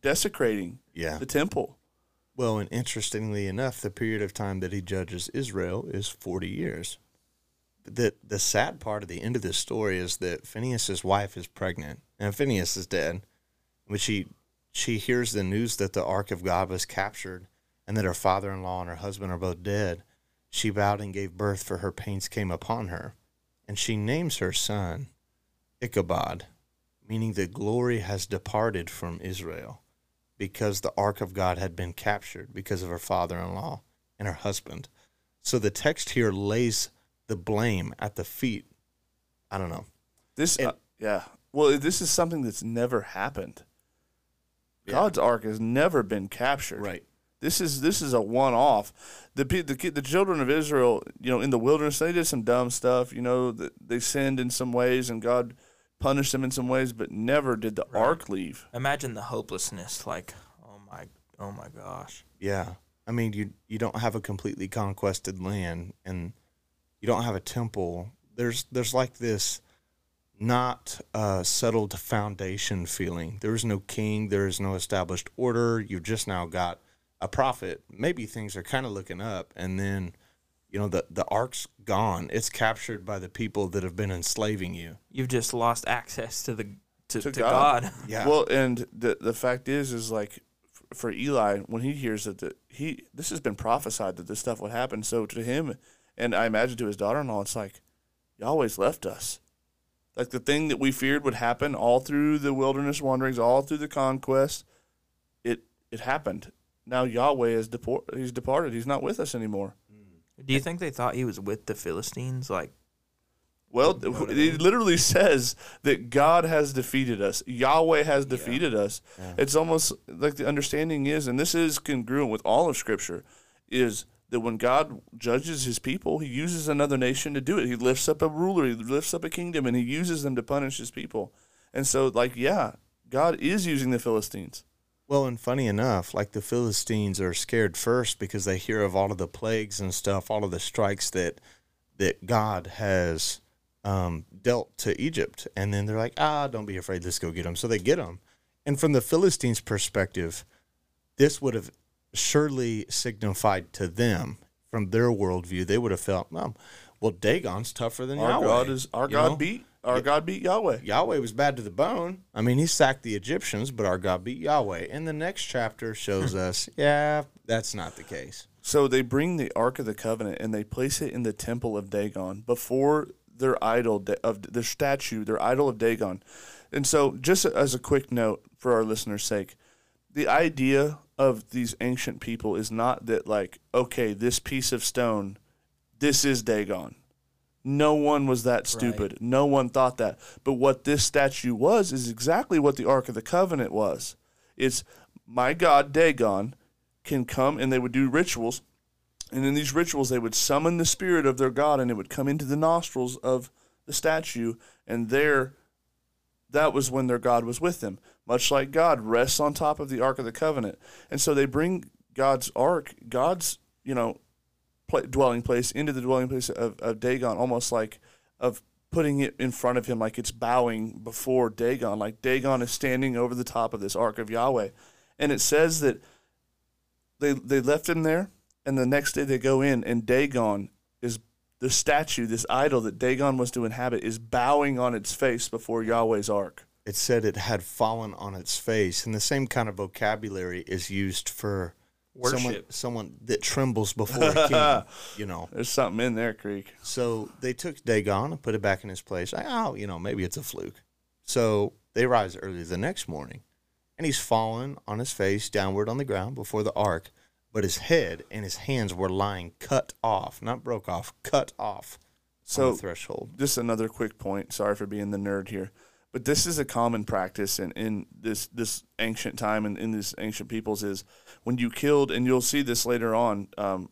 desecrating Yeah. the temple. Well, and interestingly enough, the period of time that he judges Israel is 40 years. The, the sad part of the end of this story is that Phinehas's wife is pregnant, and Phineas is dead. When she, she hears the news that the Ark of God was captured and that her father in law and her husband are both dead, she bowed and gave birth, for her pains came upon her. And she names her son Ichabod, meaning the glory has departed from Israel because the ark of God had been captured because of her father in law and her husband. So the text here lays the blame at the feet. I don't know. This, And- uh, yeah. Well, this is something that's never happened. Yeah. God's ark has never been captured. Right. This is this is a one off. The the the children of Israel, you know, in the wilderness, they did some dumb stuff. You know, they sinned in some ways, and God punished them in some ways, but never did the Right. ark leave. Imagine the hopelessness. Like, oh my, oh my gosh. Yeah. I mean, you you don't have a completely conquested land and you don't have a temple. There's there's like this not uh, settled foundation feeling. There is no king. There is no established order. You've just now got a prophet. Maybe things are kind of looking up, and then you know the the ark's gone. It's captured by the people that have been enslaving you. You've just lost access to the to, To to, God. God. Yeah. Well, and the the fact is, is like for Eli, when he hears that the, he this has been prophesied that this stuff would happen, so to him, and I imagine to his daughter-in-law, it's like Yahweh's left us. Like the thing that we feared would happen all through the wilderness wanderings, all through the conquest, it it happened. Now Yahweh is deport, he's departed. He's not with us anymore. Do you think they thought he was with the Philistines? Like, Well, You know I it literally says that God has defeated us. Yahweh has defeated us. Yeah. It's almost like the understanding is, and this is congruent with all of Scripture, is that when God judges his people, he uses another nation to do it. He lifts up a ruler, he lifts up a kingdom, and he uses them to punish his people. And so, like, yeah, God is using the Philistines. Well, and funny enough, like the Philistines are scared first because they hear of all of the plagues and stuff, all of the strikes that that God has um, dealt to Egypt, and then they're like, ah, don't be afraid, let's go get them. So they get them, and from the Philistines' perspective, this would have surely signified to them from their worldview. They would have felt, well, well Dagon's tougher than Our Yahweh. God is our you God know? beat our God beat Yahweh. Yahweh was bad to the bone. I mean, he sacked the Egyptians, but our God beat Yahweh. And the next chapter shows us, yeah, that's not the case. So they bring the Ark of the Covenant and they place it in the temple of Dagon before their idol of their statue, their idol of Dagon. And so, just as a quick note for our listeners' sake, the idea of these ancient people is not that like, okay, this piece of stone, this is Dagon. No one was that stupid. No one thought that. But what this statue was is exactly what the Ark of the Covenant was. It's my God Dagon can come and they would do rituals. And in these rituals, they would summon the spirit of their God and it would come into the nostrils of the statue. And there, that was when their God was with them. Much like God rests on top of the Ark of the Covenant. And so they bring God's Ark, God's, you know, pla dwelling place into the dwelling place of, of Dagon, almost like of putting it in front of him, like it's bowing before Dagon, like Dagon is standing over the top of this Ark of Yahweh. And it says that they they left him there, and the next day they go in, and Dagon is the statue, this idol that Dagon was to inhabit, is bowing on its face before Yahweh's ark. It said it had fallen on its face, and the same kind of vocabulary is used for someone, Worship. someone that trembles before a king, you know. There's something in there, Creek. So they took Dagon and put it back in his place. Like, oh, you know, maybe it's a fluke. So they rise early the next morning, and he's fallen on his face downward on the ground before the ark, but his head and his hands were lying cut off, not broke off, cut off So the threshold. just another quick point. Sorry for being the nerd here, but this is a common practice in, in this this ancient time and in these ancient peoples is when you killed, and you'll see this later on, um,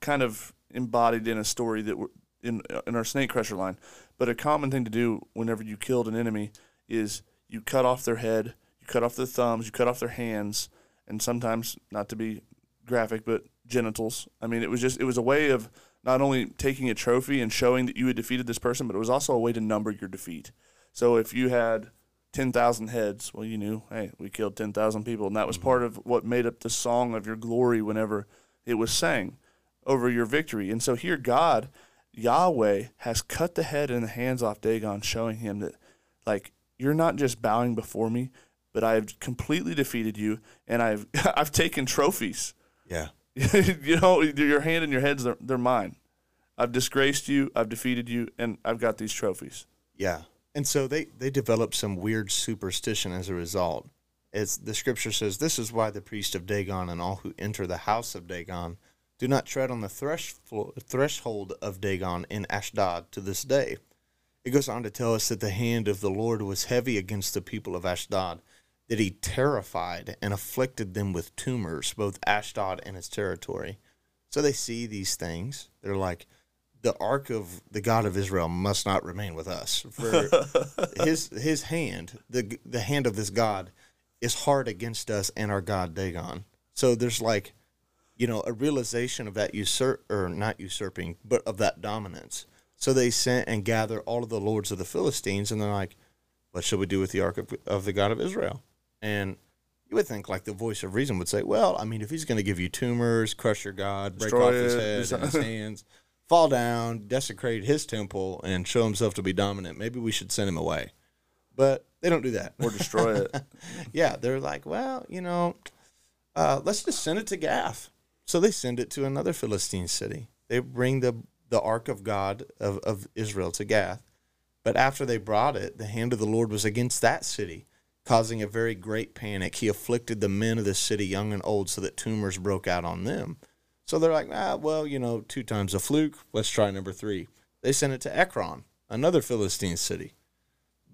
kind of embodied in a story that we're in in our snake crusher line. But a common thing to do whenever you killed an enemy is you cut off their head, you cut off their thumbs, you cut off their hands, and sometimes not to be graphic, but genitals. I mean, it was just it was a way of not only taking a trophy and showing that you had defeated this person, but it was also a way to number your defeat. So if you had ten thousand heads, well, you knew, hey, we killed ten thousand people, and that was mm-hmm. part of what made up the song of your glory whenever it was sang over your victory. And so here, God, Yahweh, has cut the head and the hands off Dagon, showing him that, like, you're not just bowing before me, but I've completely defeated you, and I've I've taken trophies. Yeah. you know, your hand and your heads, they're, they're mine. I've disgraced you, I've defeated you, and I've got these trophies. Yeah. And so they, they developed some weird superstition as a result. It's, the scripture says, This is why the priest of Dagon and all who enter the house of Dagon do not tread on the thresh, threshold of Dagon in Ashdod to this day. It goes on to tell us that the hand of the Lord was heavy against the people of Ashdod, that he terrified and afflicted them with tumors, both Ashdod and its territory. So they see these things. They're like, the ark of the God of Israel must not remain with us. For his his hand, the the hand of this God, is hard against us and our God Dagon. So there's like, you know, a realization of that usurp or not usurping, but of that dominance. So they sent and gathered all of the lords of the Philistines, and they're like, "What shall we do with the ark of, of the God of Israel?" And you would think, like the voice of reason would say, "Well, I mean, if he's going to give you tumors, crush your God, break Destroy off his it, head and his hands, fall down, desecrate his temple, and show himself to be dominant, maybe we should send him away." But they don't do that. Or destroy it. yeah, they're like, well, you know, uh, let's just send it to Gath. So they send it to another Philistine city. They bring the the ark of God of, of Israel to Gath. But after they brought it, the hand of the Lord was against that city, causing a very great panic. He afflicted the men of the city, young and old, so that tumors broke out on them. So they're like, ah, well, you know, two times a fluke. Let's try number three. They sent it to Ekron, another Philistine city.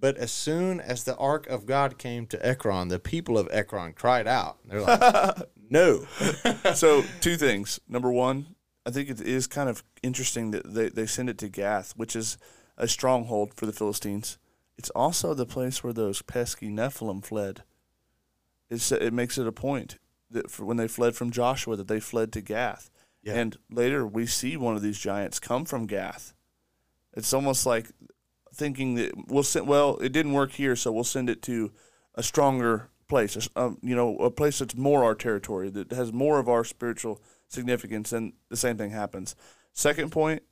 But as soon as the ark of God came to Ekron, the people of Ekron cried out. They're like, no. so two things. Number one, I think it is kind of interesting that they, they send it to Gath, which is a stronghold for the Philistines. It's also the place where those pesky Nephilim fled. It's, it makes it a point that for when they fled from Joshua that they fled to Gath. Yeah. And later we see one of these giants come from Gath. It's almost like thinking that we'll send well, it didn't work here, so we'll send it to a stronger place, um, you know, a place that's more our territory, that has more of our spiritual significance, and the same thing happens. Second point,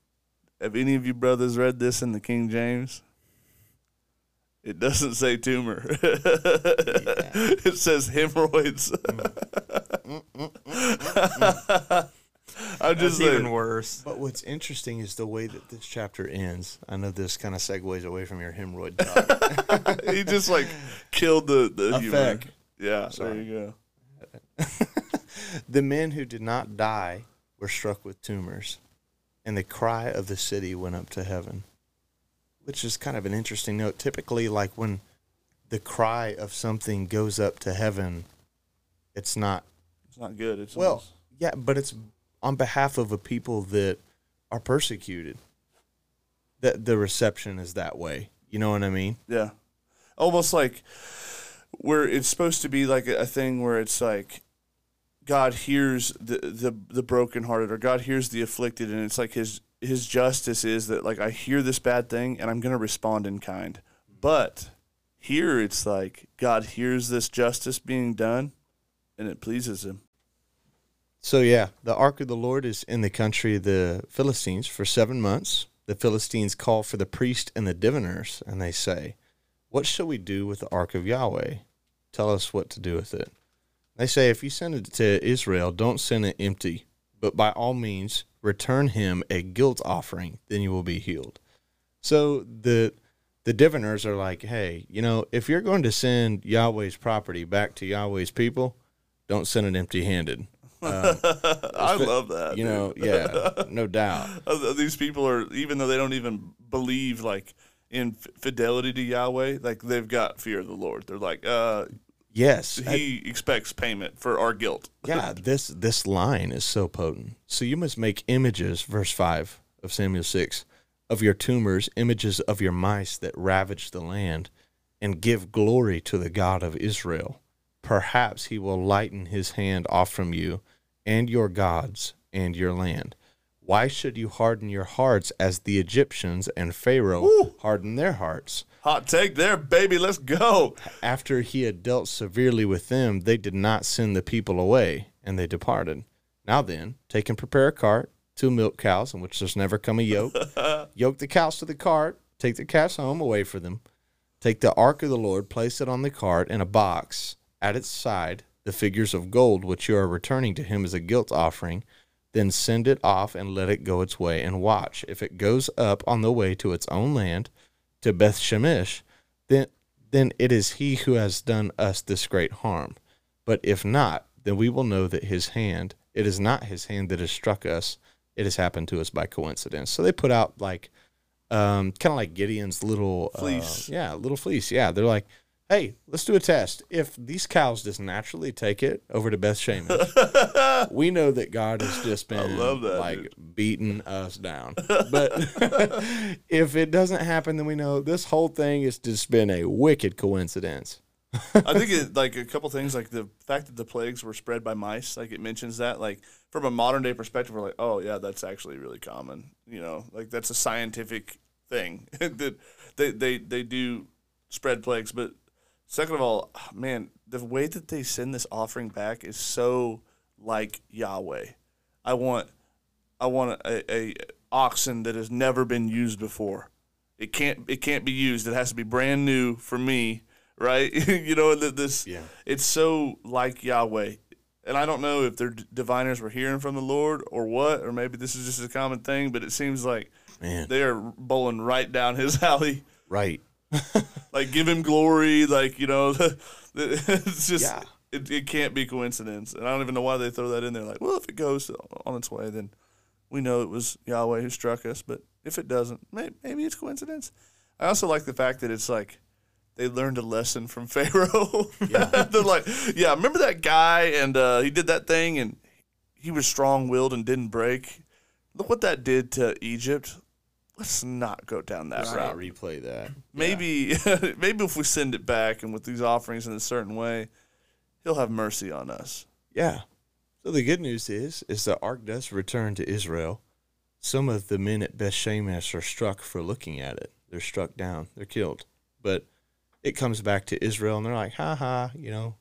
have any of you brothers read this in the King James? It doesn't say tumor. it says hemorrhoids. Mm. Mm, mm, I'm just That's even worse. But what's interesting is the way that this chapter ends. I know this kind of segues away from your hemorrhoid talk. he just like killed the, the A humor. Yeah, Sorry. there you go. the men who did not die were struck with tumors, and the cry of the city went up to heaven. Which is kind of an interesting note. Typically, like when the cry of something goes up to heaven, it's not It's not good. It's well, almost- yeah, but it's on behalf of a people that are persecuted. That the reception is that way. You know what I mean? yeah, almost like where it's supposed to be like a, a thing where it's like God hears the the the brokenhearted or God hears the afflicted, and it's like his his justice is that like I hear this bad thing and I'm gonna respond in kind, but here it's like God hears this justice being done, and it pleases him. So yeah, the ark of the Lord is in the country of the Philistines for seven months. The Philistines call for the priest and the diviners, and they say, "What shall we do with the ark of Yahweh? Tell us what to do with it." They say, "If you send it to Israel, don't send it empty, but by all means return him a guilt offering. Then you will be healed." So the the diviners are like, "Hey, you know, if you're going to send Yahweh's property back to Yahweh's people, don't send it empty-handed." Um, I love that. you know, dude. yeah, no doubt. Uh, These people are, even though they don't even believe like in f- fidelity to Yahweh, like they've got fear of the Lord. They're like, uh, Yes, he expects payment for our guilt. yeah. This this line is so potent. So you must make images, verse five of Samuel six, of your tumors, images of your mice that ravage the land, and give glory to the God of Israel. Perhaps He will lighten His hand off from you, and your gods and your land. Why should you harden your hearts as the Egyptians and Pharaoh hardened their hearts? Hot take there, baby. Let's go. after he had dealt severely with them, they did not send the people away, and they departed. Now then, take and prepare a cart, two milk cows, in which there's never come a yoke. yoke the cows to the cart, take the calves home away for them. Take the ark of the Lord, place it on the cart in a box, at its side, the figures of gold which you are returning to him as a guilt offering. Then send it off and let it go its way, and watch. If it goes up on the way to its own land, to Beth Shemesh, then then it is he who has done us this great harm. But if not, then we will know that his hand, it is not his hand that has struck us, it has happened to us by coincidence. So they put out like um kind of like Gideon's little uh, Fleece. yeah, little fleece. Yeah, they're like, "Hey, let's do a test. If these cows just naturally take it over to Beth Shemesh, we know that God has just been that, like dude. beating us down. But if it doesn't happen, then we know this whole thing has just been a wicked coincidence. I think it, like a couple things, like the fact that the plagues were spread by mice, like it mentions that, like from a modern day perspective, we're like, oh yeah, that's actually really common. You know, like that's a scientific thing that they, they they do spread plagues. But second of all, man, the way that they send this offering back is so like Yahweh. I want I want a, a oxen that has never been used before. It can't it can't be used. It has to be brand new for me, right? you know, that this Yeah. it's so like Yahweh. And I don't know if their diviners were hearing from the Lord or what, or maybe this is just a common thing, but it seems like Man, they are bowling right down his alley. right. Like give him glory, like you know, it's just Yeah. it, it can't be coincidence. And I don't even know why they throw that in there. Like, well, if it goes on its way, then we know it was Yahweh who struck us. But if it doesn't, maybe, maybe it's coincidence. I also like the fact that it's like they learned a lesson from Pharaoh. Yeah. They're like, yeah, remember that guy and uh, he did that thing and he was strong willed and didn't break. Look what that did to Egypt. Let's not go down that Let's route. not replay that. Maybe maybe if we send it back and with these offerings in a certain way, he'll have mercy on us. Yeah. So the good news is, is the ark does return to Israel. Some of the men at Beth Shemesh are struck for looking at it. They're struck down. They're killed. But it comes back to Israel, and they're like, ha ha, you know,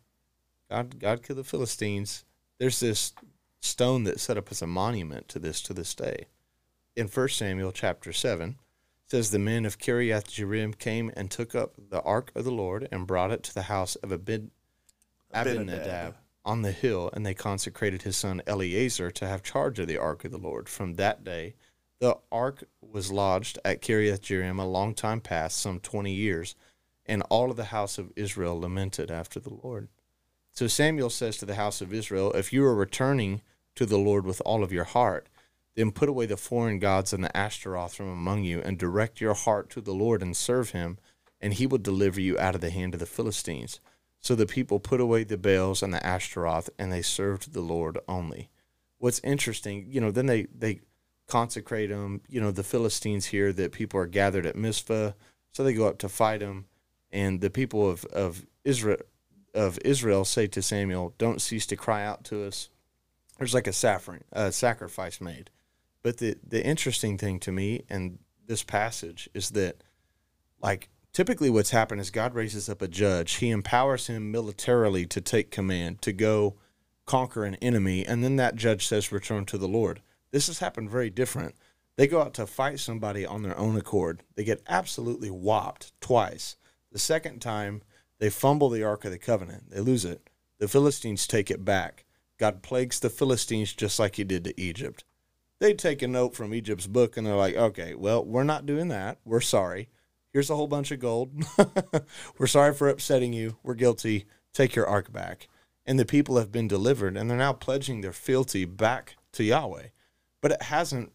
God God killed the Philistines. There's this stone that's set up as a monument to this to this day. In 1 Samuel chapter 7, it says the men of Kiriath Jearim came and took up the ark of the Lord and brought it to the house of Abid, Abinadab, Abinadab. on the hill, and they consecrated his son Eleazar to have charge of the ark of the Lord. From that day, the ark was lodged at Kiriath Jearim a long time past, some 20 years, and all of the house of Israel lamented after the Lord. So Samuel says to the house of Israel, If you are returning to the Lord with all of your heart, then put away the foreign gods and the Ashtaroth from among you, and direct your heart to the Lord and serve him, and he will deliver you out of the hand of the Philistines. So the people put away the Baals and the Ashtaroth, and they served the Lord only. What's interesting, you know, then they, they consecrate them. You know, the Philistines hear that people are gathered at Mizpah, so they go up to fight them. And the people of, of Israel of Israel say to Samuel, "Don't cease to cry out to us." There's like a saffron, a sacrifice made. But the the interesting thing to me in this passage is that, like, typically what's happened is God raises up a judge. He empowers him militarily to take command, to go conquer an enemy, and then that judge says, "Return to the Lord." This has happened very different. They go out to fight somebody on their own accord. They get absolutely whopped twice. The second time, they fumble the Ark of the Covenant. They lose it. The Philistines take it back. God plagues the Philistines just like he did to Egypt. They take a note from Egypt's book and they're like, okay, well, we're not doing that. We're sorry. Here's a whole bunch of gold. we're sorry for upsetting you. We're guilty. Take your ark back. And the people have been delivered and they're now pledging their fealty back to Yahweh. But it hasn't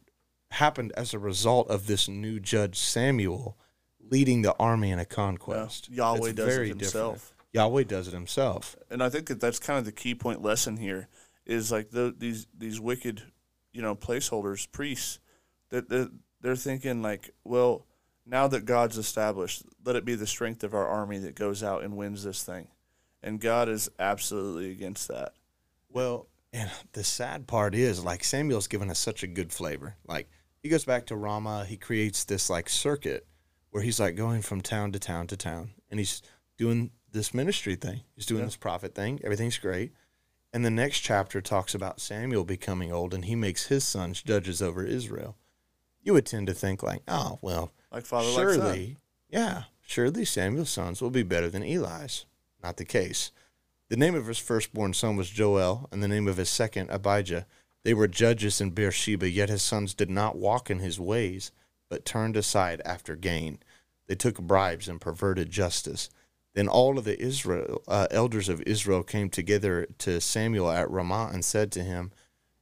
happened as a result of this new judge Samuel leading the army in a conquest. Yeah, Yahweh It's does it himself. different. Yahweh does it himself. and I think that that's kind of the key point lesson here is like the, these these wicked, you know, placeholders, priests, that they're, they're thinking like, well, now that God's established, let it be the strength of our army that goes out and wins this thing, and God is absolutely against that. Well, and the sad part is like Samuel's given us such a good flavor. Like he goes back to Ramah, he creates this like circuit where he's like going from town to town to town and he's doing this ministry thing. He's doing Yeah. this prophet thing. Everything's great. And the next chapter talks about Samuel becoming old and he makes his sons judges over Israel. You would tend to think like, oh, well, Like father, like surely, son. yeah, surely Samuel's sons will be better than Eli's. Not the case. The name of his firstborn son was Joel, and the name of his second Abijah. They were judges in Beersheba, yet his sons did not walk in his ways, but turned aside after gain. They took bribes and perverted justice. Then all of the Israel uh, elders of Israel came together to Samuel at Ramah and said to him,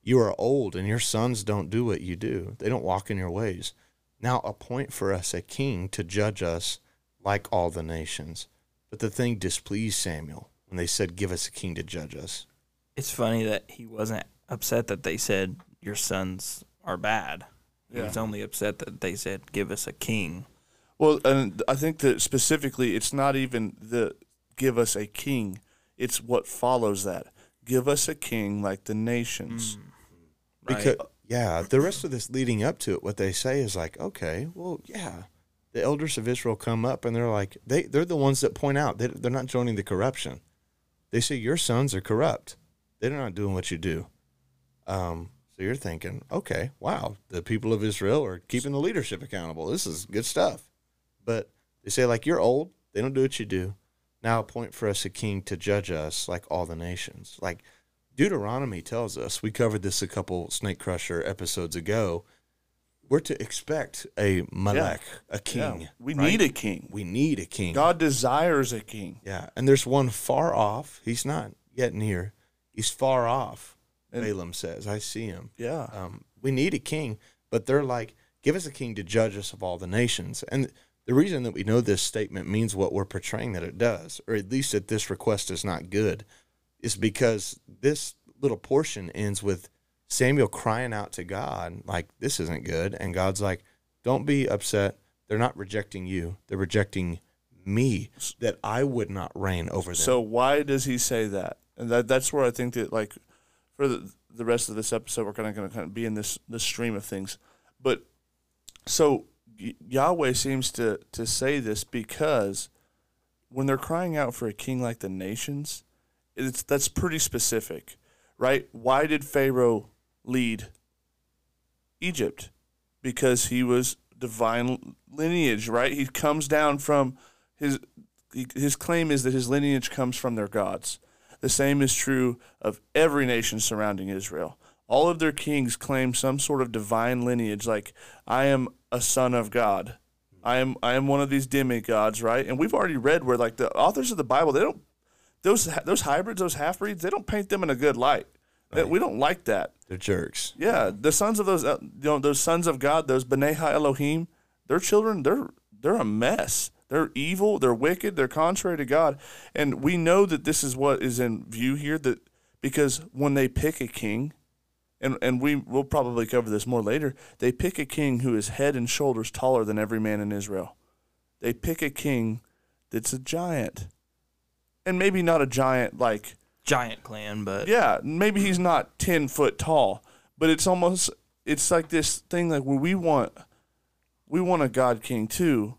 "You are old, and your sons don't do what you do. They don't walk in your ways. Now appoint for us a king to judge us like all the nations." But the thing displeased Samuel when they said, "Give us a king to judge us." It's funny that he wasn't upset that they said your sons are bad. He was only upset that they said give us a king. Well, and I think that specifically, it's not even the give us a king; it's what follows that. Give us a king like the nations. Right. Because yeah, the rest of this leading up to it, what they say is like, okay, well, yeah, the elders of Israel come up and they're like, they they're the ones that point out they they're not joining the corruption. They say your sons are corrupt. They're not doing what you do. Um, so you're thinking, okay, wow, the people of Israel are keeping the leadership accountable. This is good stuff. But they say like you're old. They don't do what you do. Now appoint for us a king to judge us like all the nations. Like Deuteronomy tells us, we covered this a couple Snake Crusher episodes ago. We're to expect a Malek, a king. Yeah, we right? need a king. We need a king. God desires a king. Yeah, and there's one far off. He's not yet near. He's far off. And- Balaam says, "I see him." Yeah. Um, we need a king, but they're like, "Give us a king to judge us of all the nations." And the reason that we know this statement means what we're portraying that it does, or at least that this request is not good, is because this little portion ends with Samuel crying out to God, like, "This isn't good," and God's like, "Don't be upset. They're not rejecting you. They're rejecting." Me, that I would not reign over them. So why does he say that? And that that's where I think that like for the the rest of this episode we're kind of going to kind of be in this this stream of things. But so Yahweh seems to to say this because when they're crying out for a king like the nations, it's that's pretty specific, right? Why did Pharaoh lead Egypt? Because he was divine lineage, right? He comes down from his his claim is that his lineage comes from their gods. The same is true of every nation surrounding Israel. All of their kings claim some sort of divine lineage, like I am a son of God. I am I am one of these demigods, right? And we've already read where like the authors of the Bible, they don't those those hybrids, those half breeds, they don't paint them in a good light. Right. We don't like that. They're jerks. Yeah, the sons of those uh, you know those sons of God, those B'nai Elohim, their children, they're they're a mess. They're evil, they're wicked, they're contrary to God. And we know that this is what is in view here that because when they pick a king, and, and we will probably cover this more later, they pick a king who is head and shoulders taller than every man in Israel. They pick a king that's a giant. And maybe not a giant like giant clan, but Yeah, maybe he's not ten foot tall. But it's almost it's like this thing like where we want we want a God King too,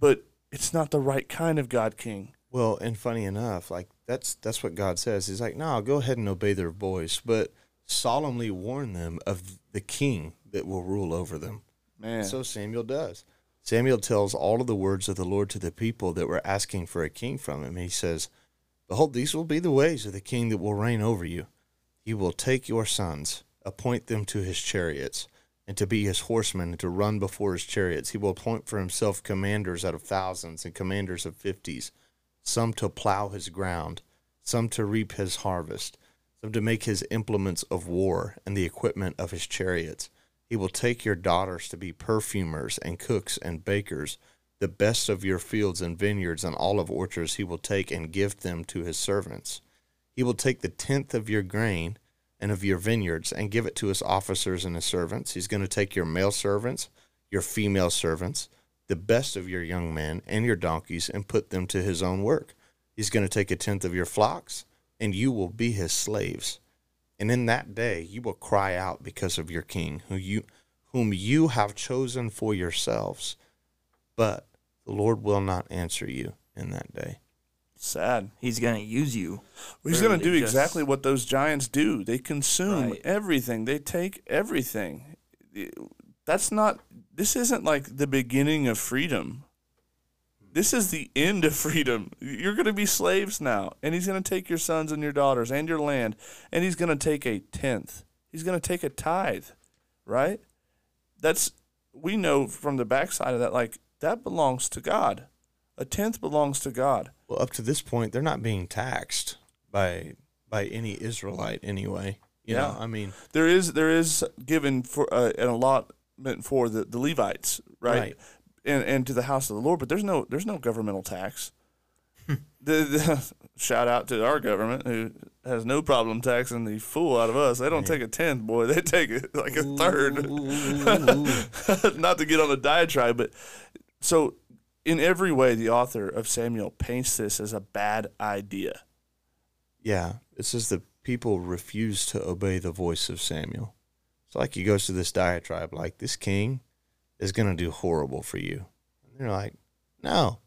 but it's not the right kind of God King. Well, and funny enough, like that's that's what God says. He's like, no, go ahead and obey their voice, but solemnly warn them of the king that will rule over them. Man. So Samuel does. Samuel tells all of the words of the Lord to the people that were asking for a king from him. He says, Behold, these will be the ways of the king that will reign over you. He will take your sons, appoint them to his chariots, and to be his horsemen, and to run before his chariots. He will appoint for himself commanders out of thousands and commanders of fifties, some to plow his ground, some to reap his harvest, to make his implements of war and the equipment of his chariots. He will take your daughters to be perfumers and cooks and bakers. The best of your fields and vineyards and olive orchards he will take and give them to his servants. He will take the tenth of your grain and of your vineyards and give it to his officers and his servants. He's going to take your male servants, your female servants, the best of your young men and your donkeys and put them to his own work. He's going to take a tenth of your flocks, and you will be his slaves. And in that day you will cry out because of your king, who you whom you have chosen for yourselves. But the Lord will not answer you in that day. Sad. He's going to use you. He's going to do exactly what those giants do. They consume right. everything. They take everything. That's not. This isn't like the beginning of freedom. This is the end of freedom. You're going to be slaves now, and he's going to take your sons and your daughters and your land, and he's going to take a tenth. He's going to take a tithe, right? That's we know from the backside of that, like that belongs to God. A tenth belongs to God. Well, up to this point, they're not being taxed by by any Israelite anyway. You yeah, know, I mean, there is there is given for uh, an allotment for the, the Levites, right? right? And and to the house of the Lord, but there's no there's no governmental tax. the, the, shout out to our government who has no problem taxing the fool out of us. They don't take a tenth, boy. They take it like a third. Not to get on a diatribe, but so in every way, the author of Samuel paints this as a bad idea. Yeah, it says the people refuse to obey the voice of Samuel. It's like he goes to this diatribe, like this king is going to do horrible for you. And they're like, no,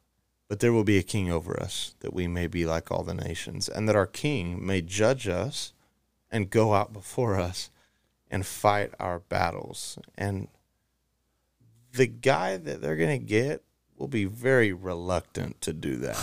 but there will be a king over us, that we may be like all the nations, and that our king may judge us and go out before us and fight our battles. And the guy that they're going to get will be very reluctant to do that.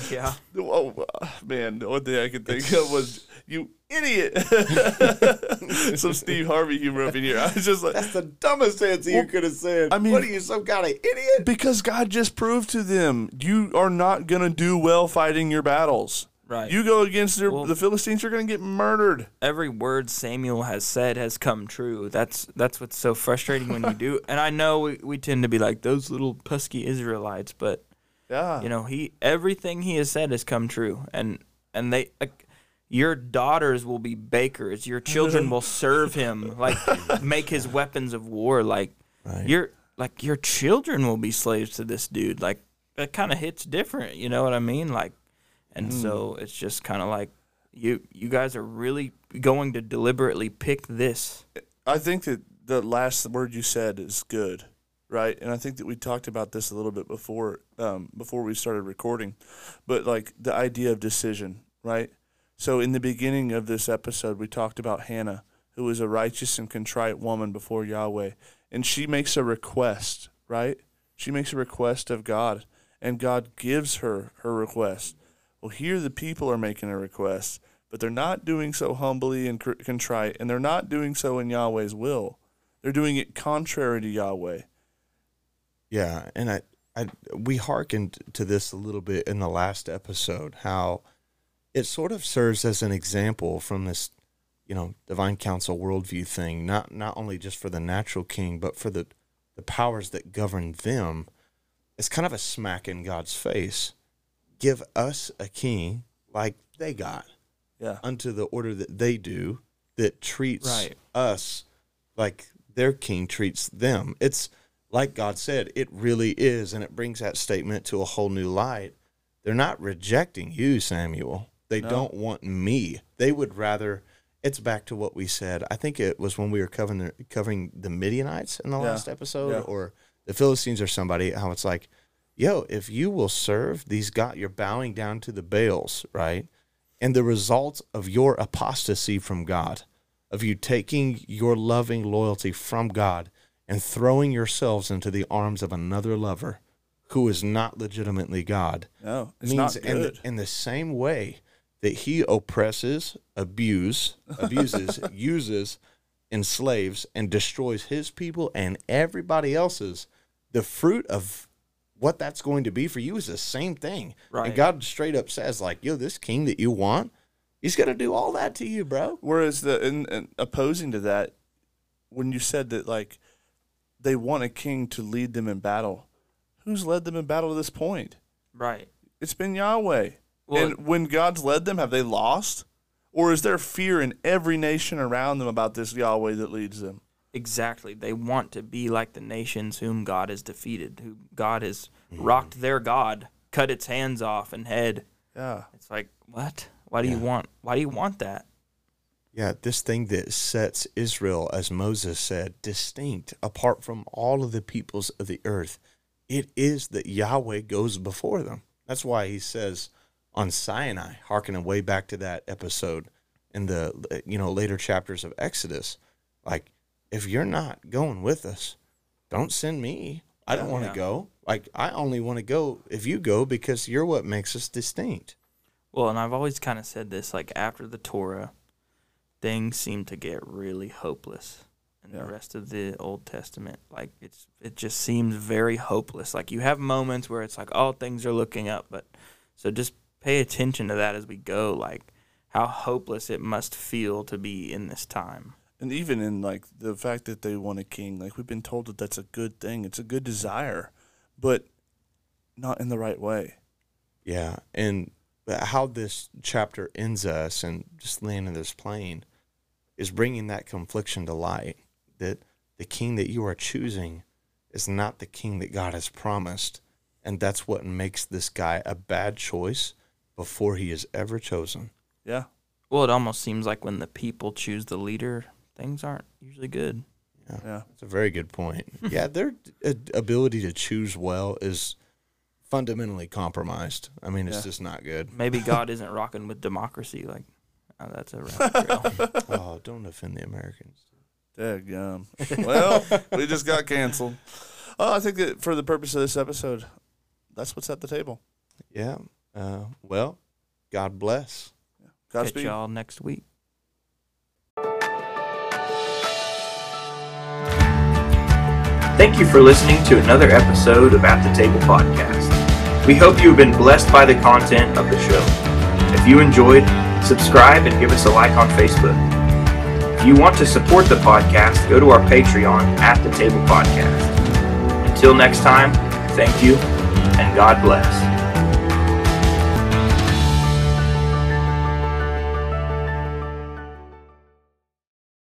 yeah. Oh man, the only thing I could think it's... of was you idiot. some Steve Harvey humor up in here. I was just like, that's the dumbest answer well, you could have said. I mean, what are you, some kind of idiot? Because God just proved to them you are not gonna do well fighting your battles. Right. You go against well, the Philistines, you're going to get murdered. Every word Samuel has said has come true. That's that's what's so frustrating when you do. And I know we, we tend to be like those little pesky Israelites, but yeah, you know he everything he has said has come true. And and they, uh, your daughters will be bakers. Your children will serve him, like make his weapons of war. Like right. your like your children will be slaves to this dude. Like that kind of hits different. You know what I mean? Like and mm. so it's just kind of like you you guys are really going to deliberately pick this. I think that the last word you said is good. right? And I think that we talked about this a little bit before um, before we started recording, but like the idea of decision, right? So in the beginning of this episode, we talked about Hannah, who was a righteous and contrite woman before Yahweh, and she makes a request, right? She makes a request of God, and God gives her her request. Well, here the people are making a request, but they're not doing so humbly and contrite, and they're not doing so in Yahweh's will. They're doing it contrary to Yahweh. Yeah, and I, I we hearkened to this a little bit in the last episode how it sort of serves as an example from this, you know, divine council worldview thing. Not not only just for the natural king, but for the the powers that govern them. It's kind of a smack in God's face. Give us a king like they got, yeah, unto the order that they do that treats Right. us like their king treats them. It's like God said, it really is, and it brings that statement to a whole new light. They're not rejecting you, Samuel. They No. don't want me. They would rather. It's back to what we said. I think it was when we were covering the, covering the Midianites in the Yeah. last episode, Yeah. or the Philistines or somebody. How it's like, yo, if you will serve these God, you're bowing down to the Baals, right? And the result of your apostasy from God, of you taking your loving loyalty from God and throwing yourselves into the arms of another lover who is not legitimately God, no, it's means not in the, good. in the same way that he oppresses, abuse, abuses, uses, enslaves, and destroys his people and everybody else's, the fruit of what that's going to be for you is the same thing. Right. And God straight up says, like, yo, this king that you want, he's gonna do all that to you, bro. Whereas the in, in opposing to that, when you said that like they want a king to lead them in battle, who's led them in battle to this point? Right. It's been Yahweh. Well- and when God's led them, have they lost? Or is there fear in every nation around them about this Yahweh that leads them? Exactly. They want to be like the nations whom God has defeated, who God has rocked their God, cut its hands off and head. Yeah. It's like, what? Why do you want why do you want that? Yeah, this thing that sets Israel, as Moses said, distinct, apart from all of the peoples of the earth, it is that Yahweh goes before them. That's why he says on Sinai, hearkening way back to that episode in the you know later chapters of Exodus, like if you're not going with us, don't send me. I don't want to Yeah. go. Like I only want to go if you go because you're what makes us distinct. Well, and I've always kind of said this like after the Torah, things seem to get really hopeless in Yeah. the rest of the Old Testament. Like it's it just seems very hopeless. Like you have moments where it's like, oh, things are looking up, but so just pay attention to that as we go. Like how hopeless it must feel to be in this time. And even in like the fact that they want a king, like we've been told that that's a good thing. It's a good desire, but not in the right way. Yeah, and how this chapter ends us and just landing this plane is bringing that confliction to light that the king that you are choosing is not the king that God has promised, and that's what makes this guy a bad choice before he is ever chosen. Yeah. Well, it almost seems like when the people choose the leader, things aren't usually good. Yeah. That's a very good point. yeah, their ability to choose well is fundamentally compromised. I mean, it's Yeah. just not good. Maybe God isn't rocking with democracy. Like, oh, that's a rabbit trail. oh, don't offend the Americans. Daggum. well, we just got canceled. Oh, I think that for the purpose of this episode, that's what's at the table. Yeah. Uh, well, God bless. Catch Godspeed. y'all next week. Thank you for listening to another episode of At the Table Podcast. We hope you have been blessed by the content of the show. If you enjoyed, subscribe and give us a like on Facebook. If you want to support the podcast, go to our Patreon at the Table Podcast. Until next time, thank you and God bless.